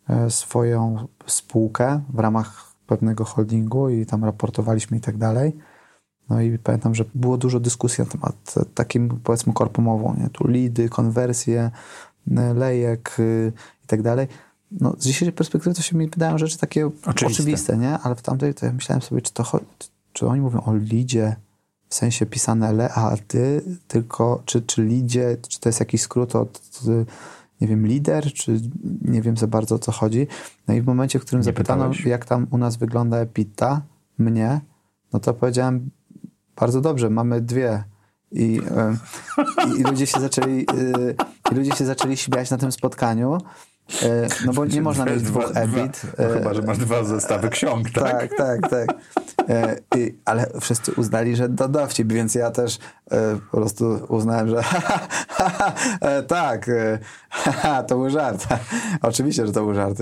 Speaker 2: e, swoją spółkę w ramach pewnego holdingu i tam raportowaliśmy i tak dalej. No i pamiętam, że było dużo dyskusji na temat takim, powiedzmy, korpomową, nie? Tu lidy, konwersje, e, lejek y, i tak dalej. No, z dzisiejszej perspektywy to się mi wydają rzeczy takie
Speaker 1: Oczywiste.
Speaker 2: oczywiste, nie? Ale w tamtej to ja myślałem sobie, czy to czy oni mówią o lidzie w sensie pisane L, A, ty, tylko czy, czy lidzie, czy to jest jakiś skrót od, y, nie wiem, lider, czy nie wiem za bardzo o co chodzi. No i w momencie, w którym
Speaker 1: Nie
Speaker 2: zapytano,
Speaker 1: pytałeś?
Speaker 2: jak tam u nas wygląda Epita, mnie, no to powiedziałem, bardzo dobrze, mamy dwie. I, y, i, i ludzie się zaczęli y, i ludzie się zaczęli śmiać na tym spotkaniu, no bo nie można mieć dwóch Epit.
Speaker 1: No,
Speaker 2: y,
Speaker 1: chyba, że masz dwa zestawy ksiąg, tak?
Speaker 2: tak, tak, tak. E, i, ale wszyscy uznali, że to dowcip, więc ja też e, po prostu uznałem, że e, tak, e, to był żart. Oczywiście, że to był żart.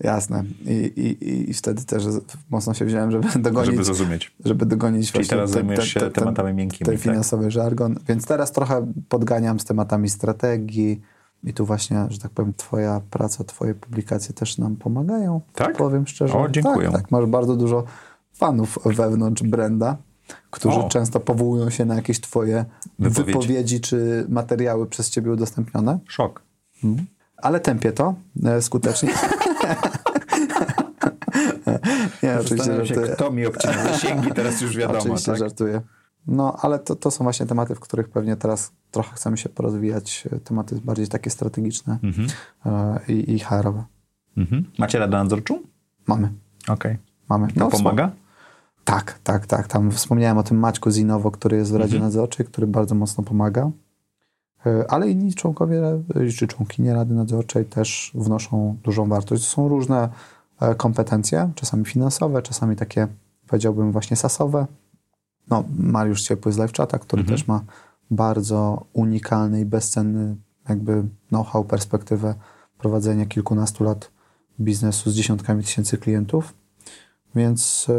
Speaker 2: Jasne. I, i, I wtedy też mocno się wziąłem, żeby dogonić,
Speaker 1: Żeby zrozumieć.
Speaker 2: żeby dogonić
Speaker 1: Czyli teraz zajmujesz się tematami miękkimi,
Speaker 2: Ten
Speaker 1: tak?
Speaker 2: finansowy żargon. Więc teraz trochę podganiam z tematami strategii i tu właśnie, że tak powiem, twoja praca, twoje publikacje też nam pomagają.
Speaker 1: Tak?
Speaker 2: Powiem szczerze.
Speaker 1: O, dziękuję.
Speaker 2: Tak, tak, masz bardzo dużo fanów wewnątrz Brenda, którzy
Speaker 1: O.
Speaker 2: często powołują się na jakieś twoje
Speaker 1: Wypowiedzi.
Speaker 2: wypowiedzi czy materiały przez ciebie udostępnione.
Speaker 1: Szok.
Speaker 2: Ale tępię to e, skutecznie. Nie, oczywiście
Speaker 1: się,
Speaker 2: żartuję.
Speaker 1: kto mi obcina zasięgi, teraz już wiadomo,
Speaker 2: Oczywiście
Speaker 1: tak?
Speaker 2: żartuję. No, ale to, to są właśnie tematy, w których pewnie teraz trochę chcemy się porozwijać. Tematy bardziej takie strategiczne
Speaker 1: Mhm.
Speaker 2: e, i, i HR-owe.
Speaker 1: Mhm. Macie radę nadzorczą?
Speaker 2: Mamy,
Speaker 1: Okej.
Speaker 2: mamy.
Speaker 1: To
Speaker 2: No,
Speaker 1: pomaga?
Speaker 2: Tak, tak, tak. Tam wspomniałem o tym Maćku Zinowo, który jest w Radzie
Speaker 1: Mhm.
Speaker 2: Nadzorczej, który bardzo mocno pomaga. E, Ale inni członkowie e, czy członkini Rady Nadzorczej też wnoszą dużą wartość. To są różne kompetencje, czasami finansowe, czasami takie, powiedziałbym, właśnie sasowe. No, Mariusz Ciepły z LiveChata, który
Speaker 1: Mhm.
Speaker 2: też ma bardzo unikalny i bezcenny jakby know-how, perspektywę prowadzenia kilkunastu lat biznesu z dziesiątkami tysięcy klientów. Więc e,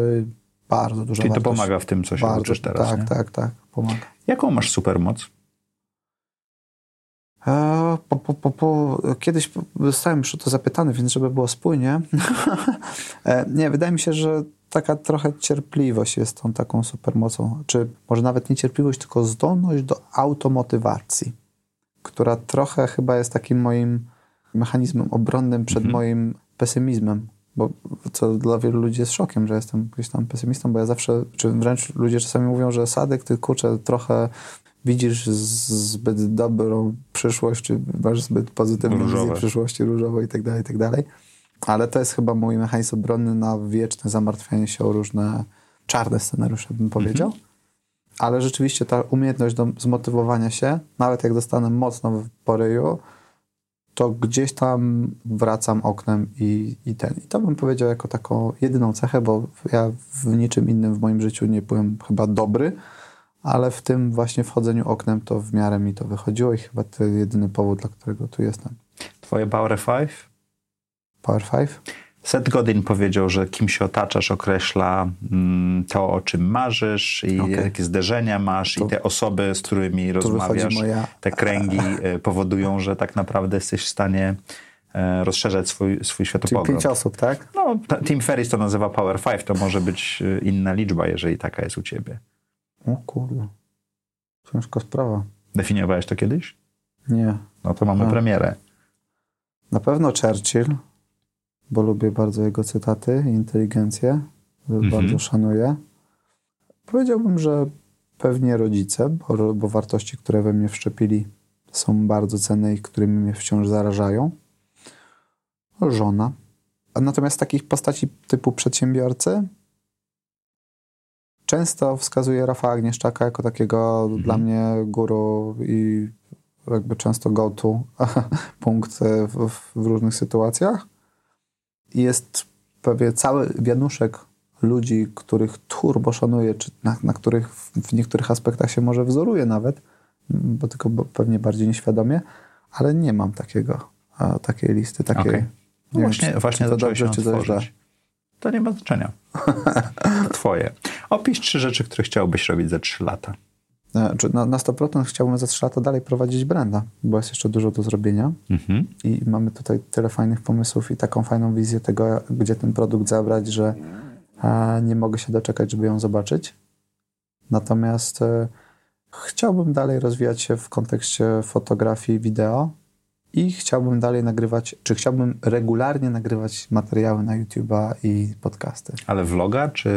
Speaker 2: bardzo duża
Speaker 1: Czyli to
Speaker 2: wartość.
Speaker 1: pomaga w tym, co się
Speaker 2: Bardzo,
Speaker 1: uczysz teraz,
Speaker 2: Tak,
Speaker 1: nie?
Speaker 2: tak, tak, pomaga.
Speaker 1: Jaką masz supermoc?
Speaker 2: E, po, po, po, po, kiedyś zostałem już o to zapytany, więc żeby było spójnie. E, nie, wydaje mi się, że taka trochę cierpliwość jest tą taką supermocą. Czy może nawet nie cierpliwość, tylko zdolność do automotywacji, która trochę chyba jest takim moim mechanizmem obronnym przed
Speaker 1: Mhm.
Speaker 2: moim pesymizmem. Bo co dla wielu ludzi jest szokiem, że jestem gdzieś tam pesymistą, bo ja zawsze, czy wręcz ludzie czasami mówią, że Sadek, ty kurczę, trochę widzisz zbyt dobrą przyszłość, czy masz zbyt pozytywną wizję przyszłości różową i tak dalej, i tak dalej. Ale to jest chyba mój mechanizm obronny na wieczne zamartwianie się o różne czarne scenariusze, bym powiedział. Mhm. Ale rzeczywiście ta umiejętność do zmotywowania się, nawet jak dostanę mocno w poryju, to gdzieś tam wracam oknem i, i ten. I to bym powiedział jako taką jedyną cechę, bo ja w niczym innym w moim życiu nie byłem chyba dobry, ale w tym właśnie wchodzeniu oknem to w miarę mi to wychodziło i chyba to jedyny powód, dla którego tu jestem.
Speaker 1: Twoje Power 5?
Speaker 2: Power 5?
Speaker 1: Seth Godin powiedział, że kim się otaczasz określa mm, to, o czym marzysz i okay. jakie zderzenia masz to, i te osoby, z którymi rozmawiasz, moja... te kręgi e, powodują, że tak naprawdę jesteś w stanie e, rozszerzać swój, swój światopogląd.
Speaker 2: Czyli pięć osób, tak?
Speaker 1: No, Tim Ferriss to nazywa Power 5, to może być e, inna liczba, jeżeli taka jest u ciebie.
Speaker 2: O kurde, ciężka sprawa.
Speaker 1: Definiowałeś to kiedyś?
Speaker 2: Nie.
Speaker 1: No to mamy no. premierę.
Speaker 2: Na pewno Churchill bo lubię bardzo jego cytaty i inteligencję. Mhm. Bardzo szanuję. Powiedziałbym, że pewnie rodzice, bo, bo wartości, które we mnie wszczepili, są bardzo cenne i którymi mnie wciąż zarażają. Żona. A natomiast takich postaci typu przedsiębiorcy często wskazuje Rafała Agnieszczaka jako takiego mhm. dla mnie guru i jakby często go-to punkt w, w różnych sytuacjach jest prawie cały wianuszek ludzi, których turbo szanuję, czy na, na których w niektórych aspektach się może wzoruje nawet, bo tylko pewnie bardziej nieświadomie, ale nie mam takiego, a, takiej listy, takiej. Okay.
Speaker 1: No właśnie, wiem, czy, właśnie czy to dobrze, czy to źle. To nie ma znaczenia. Twoje. Opisz trzy rzeczy, które chciałbyś robić za trzy lata.
Speaker 2: Na, na 100% chciałbym za 3 lata dalej prowadzić branda, bo jest jeszcze dużo do zrobienia mhm. i mamy tutaj tyle fajnych pomysłów i taką fajną wizję tego, gdzie ten produkt zabrać, że e, nie mogę się doczekać, żeby ją zobaczyć. Natomiast e, chciałbym dalej rozwijać się w kontekście fotografii, wideo i chciałbym dalej nagrywać, czy chciałbym regularnie nagrywać materiały na YouTube'a i podcasty.
Speaker 1: Ale vloga, czy...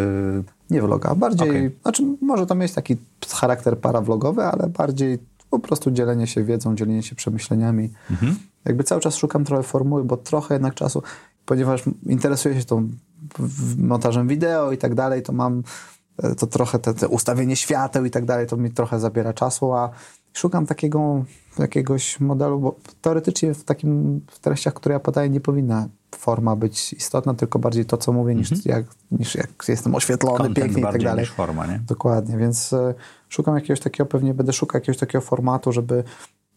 Speaker 2: Nie vloga, bardziej, okay. znaczy może to mieć taki charakter parawlogowy, ale bardziej po prostu dzielenie się wiedzą, dzielenie się przemyśleniami. Mhm. Jakby cały czas szukam trochę formuły, bo trochę jednak czasu, ponieważ interesuję się tą montażem wideo i tak dalej, to mam e, to trochę te, te ustawienie świateł i tak dalej, to mi trochę zabiera czasu, a szukam takiego jakiegoś modelu, bo teoretycznie w takim w treściach, które ja podaję, nie powinna forma być istotna, tylko bardziej to, co mówię, niż, mhm. jak, niż jak jestem oświetlony, Content pięknie i tak dalej.
Speaker 1: Niż forma, nie?
Speaker 2: Dokładnie, więc y, szukam jakiegoś takiego, pewnie będę szukał jakiegoś takiego formatu, żeby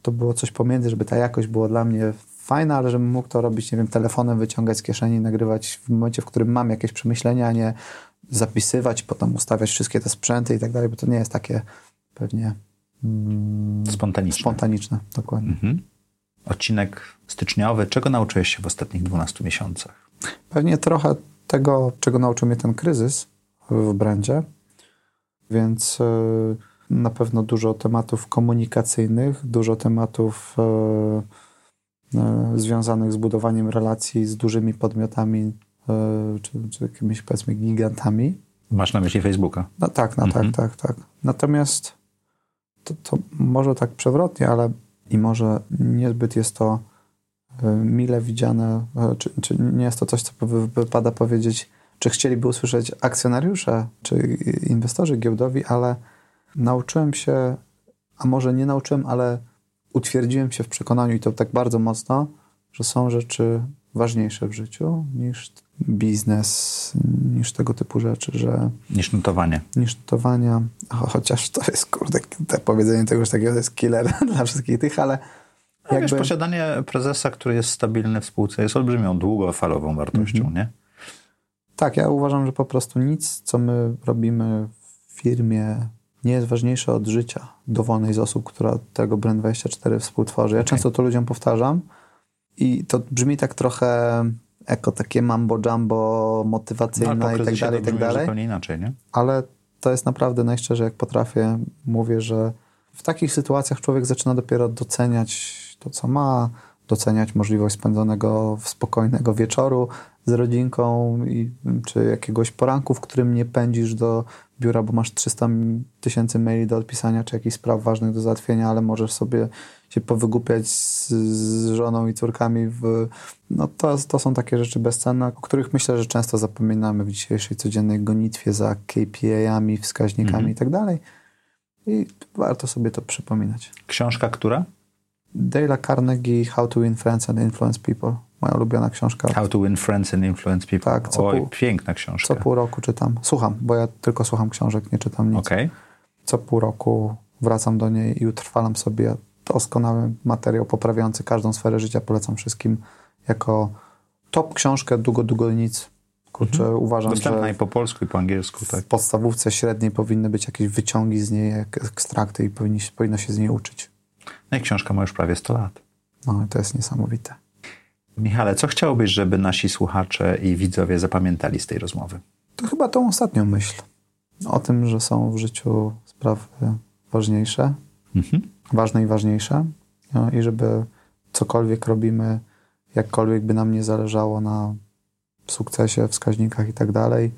Speaker 2: to było coś pomiędzy, żeby ta jakość była dla mnie fajna, ale żebym mógł to robić, nie wiem, telefonem, wyciągać z kieszeni, nagrywać w momencie, w którym mam jakieś przemyślenia, a nie zapisywać, potem ustawiać wszystkie te sprzęty i tak dalej, bo to nie jest takie pewnie
Speaker 1: mm, spontaniczne.
Speaker 2: Spontaniczne, dokładnie. Mhm.
Speaker 1: Odcinek styczniowy. Czego nauczyłeś się w ostatnich 12 miesiącach?
Speaker 2: Pewnie trochę tego, czego nauczył mnie ten kryzys w brandzie, więc e, na pewno dużo tematów komunikacyjnych, dużo tematów e, e, związanych z budowaniem relacji z dużymi podmiotami, czy, czy jakimiś powiedzmy gigantami.
Speaker 1: Masz na myśli Facebooka?
Speaker 2: No tak, no mhm. tak, tak, tak. Natomiast to, to może tak przewrotnie, ale i może niezbyt jest to e, mile widziane, e, czy, czy nie jest to coś, co wypada powiedzieć, czy chcieliby usłyszeć akcjonariusze, czy inwestorzy giełdowi, ale nauczyłem się, a może nie nauczyłem, ale utwierdziłem się w przekonaniu i to tak bardzo mocno, że są rzeczy ważniejsze w życiu niż biznes, niż tego typu rzeczy, że...
Speaker 1: Niż notowanie.
Speaker 2: Niż notowania, chociaż to jest, kurde, te powiedzenie tegoż takiego jest killer dla wszystkich tych, ale
Speaker 1: no, jakby... wiesz, posiadanie prezesa, który jest stabilny w spółce jest olbrzymią, długofalową wartością, mhm. nie?
Speaker 2: Tak, ja uważam, że po prostu nic, co my robimy w firmie nie jest ważniejsze od życia dowolnej z osób, która tego Brand24 współtworzy. Ja okay. często to ludziom powtarzam i to brzmi tak trochę jako takie mambo jumbo motywacyjne no, i tak dalej, i tak dalej.
Speaker 1: zupełnie inaczej, nie?
Speaker 2: Ale to jest naprawdę najszczerzej, jak potrafię. Mówię, że w takich sytuacjach człowiek zaczyna dopiero doceniać to, co ma, doceniać możliwość spędzonego spokojnego wieczoru z rodzinką i, czy jakiegoś poranku, w którym nie pędzisz do biura, bo masz 300 tysięcy maili do odpisania, czy jakichś spraw ważnych do załatwienia, ale możesz sobie się powygłupiać z, z żoną i córkami. W, no to, to są takie rzeczy bezcenne, o których myślę, że często zapominamy w dzisiejszej codziennej gonitwie za KPI-ami, wskaźnikami mhm. i tak dalej. I warto sobie to przypominać.
Speaker 1: Książka która?
Speaker 2: Dale Carnegie How to Win Friends and Influence People. Moja ulubiona książka.
Speaker 1: How to Win Friends and Influence People. Tak, co Oj, pół, piękna książka.
Speaker 2: Co pół roku czytam. Słucham, bo ja tylko słucham książek, nie czytam nic.
Speaker 1: Okay.
Speaker 2: Co pół roku wracam do niej i utrwalam sobie doskonały materiał poprawiający każdą sferę życia. Polecam wszystkim jako top książkę Długo, długo nic. Kurczę, mhm. uważam,
Speaker 1: Dostępna że... i po polsku, i po angielsku, tak.
Speaker 2: W podstawówce średniej powinny być jakieś wyciągi z niej, ekstrakty i powinni, powinno się z niej uczyć.
Speaker 1: No i książka ma już prawie 100 lat.
Speaker 2: No to jest niesamowite.
Speaker 1: Michale, co chciałbyś, żeby nasi słuchacze i widzowie zapamiętali z tej rozmowy?
Speaker 2: To chyba tą ostatnią myśl. O tym, że są w życiu sprawy ważniejsze, mhm. Ważne i ważniejsze. No, I żeby cokolwiek robimy, jakkolwiek by nam nie zależało na sukcesie, wskaźnikach i tak dalej,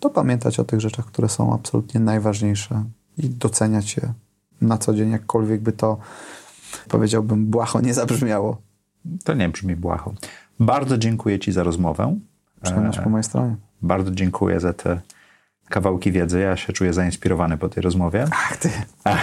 Speaker 2: to pamiętać o tych rzeczach, które są absolutnie najważniejsze i doceniać je na co dzień, jakkolwiek by to, powiedziałbym, błaho nie zabrzmiało.
Speaker 1: To nie brzmi błaho. Bardzo dziękuję Ci za rozmowę.
Speaker 2: Przyjemność po mojej stronie.
Speaker 1: Bardzo dziękuję za te kawałki wiedzy. Ja się czuję zainspirowany po tej rozmowie.
Speaker 2: Ach, ty.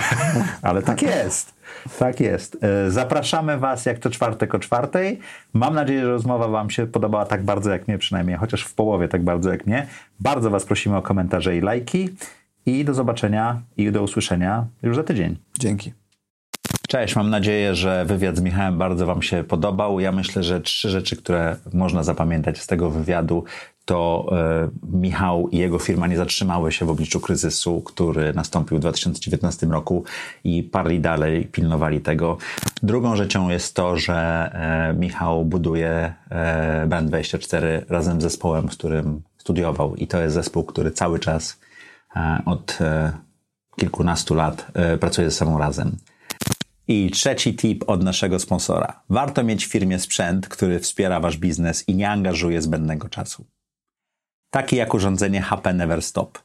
Speaker 1: Ale tak jest. Tak jest. E, zapraszamy Was jak to czwartek o czwartej. Mam nadzieję, że rozmowa Wam się podobała tak bardzo jak mnie, przynajmniej chociaż w połowie tak bardzo jak mnie. Bardzo Was prosimy o komentarze i lajki. I do zobaczenia i do usłyszenia już za tydzień.
Speaker 2: Dzięki.
Speaker 1: Cześć, mam nadzieję, że wywiad z Michałem bardzo Wam się podobał. Ja myślę, że trzy rzeczy, które można zapamiętać z tego wywiadu, to e, Michał i jego firma nie zatrzymały się w obliczu kryzysu, który nastąpił w 2019 roku i parli dalej, pilnowali tego. Drugą rzeczą jest to, że e, Michał buduje e, Brand24 razem z zespołem, z którym studiował i to jest zespół, który cały czas od kilkunastu lat pracuje ze sobą razem. I trzeci tip od naszego sponsora. Warto mieć w firmie sprzęt, który wspiera wasz biznes i nie angażuje zbędnego czasu. Taki jak urządzenie HP Neverstop.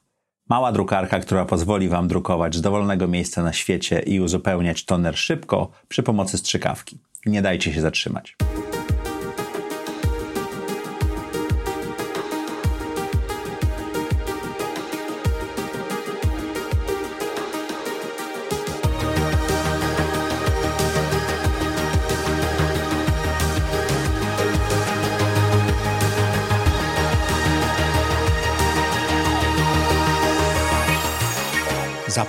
Speaker 1: Mała drukarka, która pozwoli wam drukować z dowolnego miejsca na świecie i uzupełniać toner szybko przy pomocy strzykawki. Nie dajcie się zatrzymać.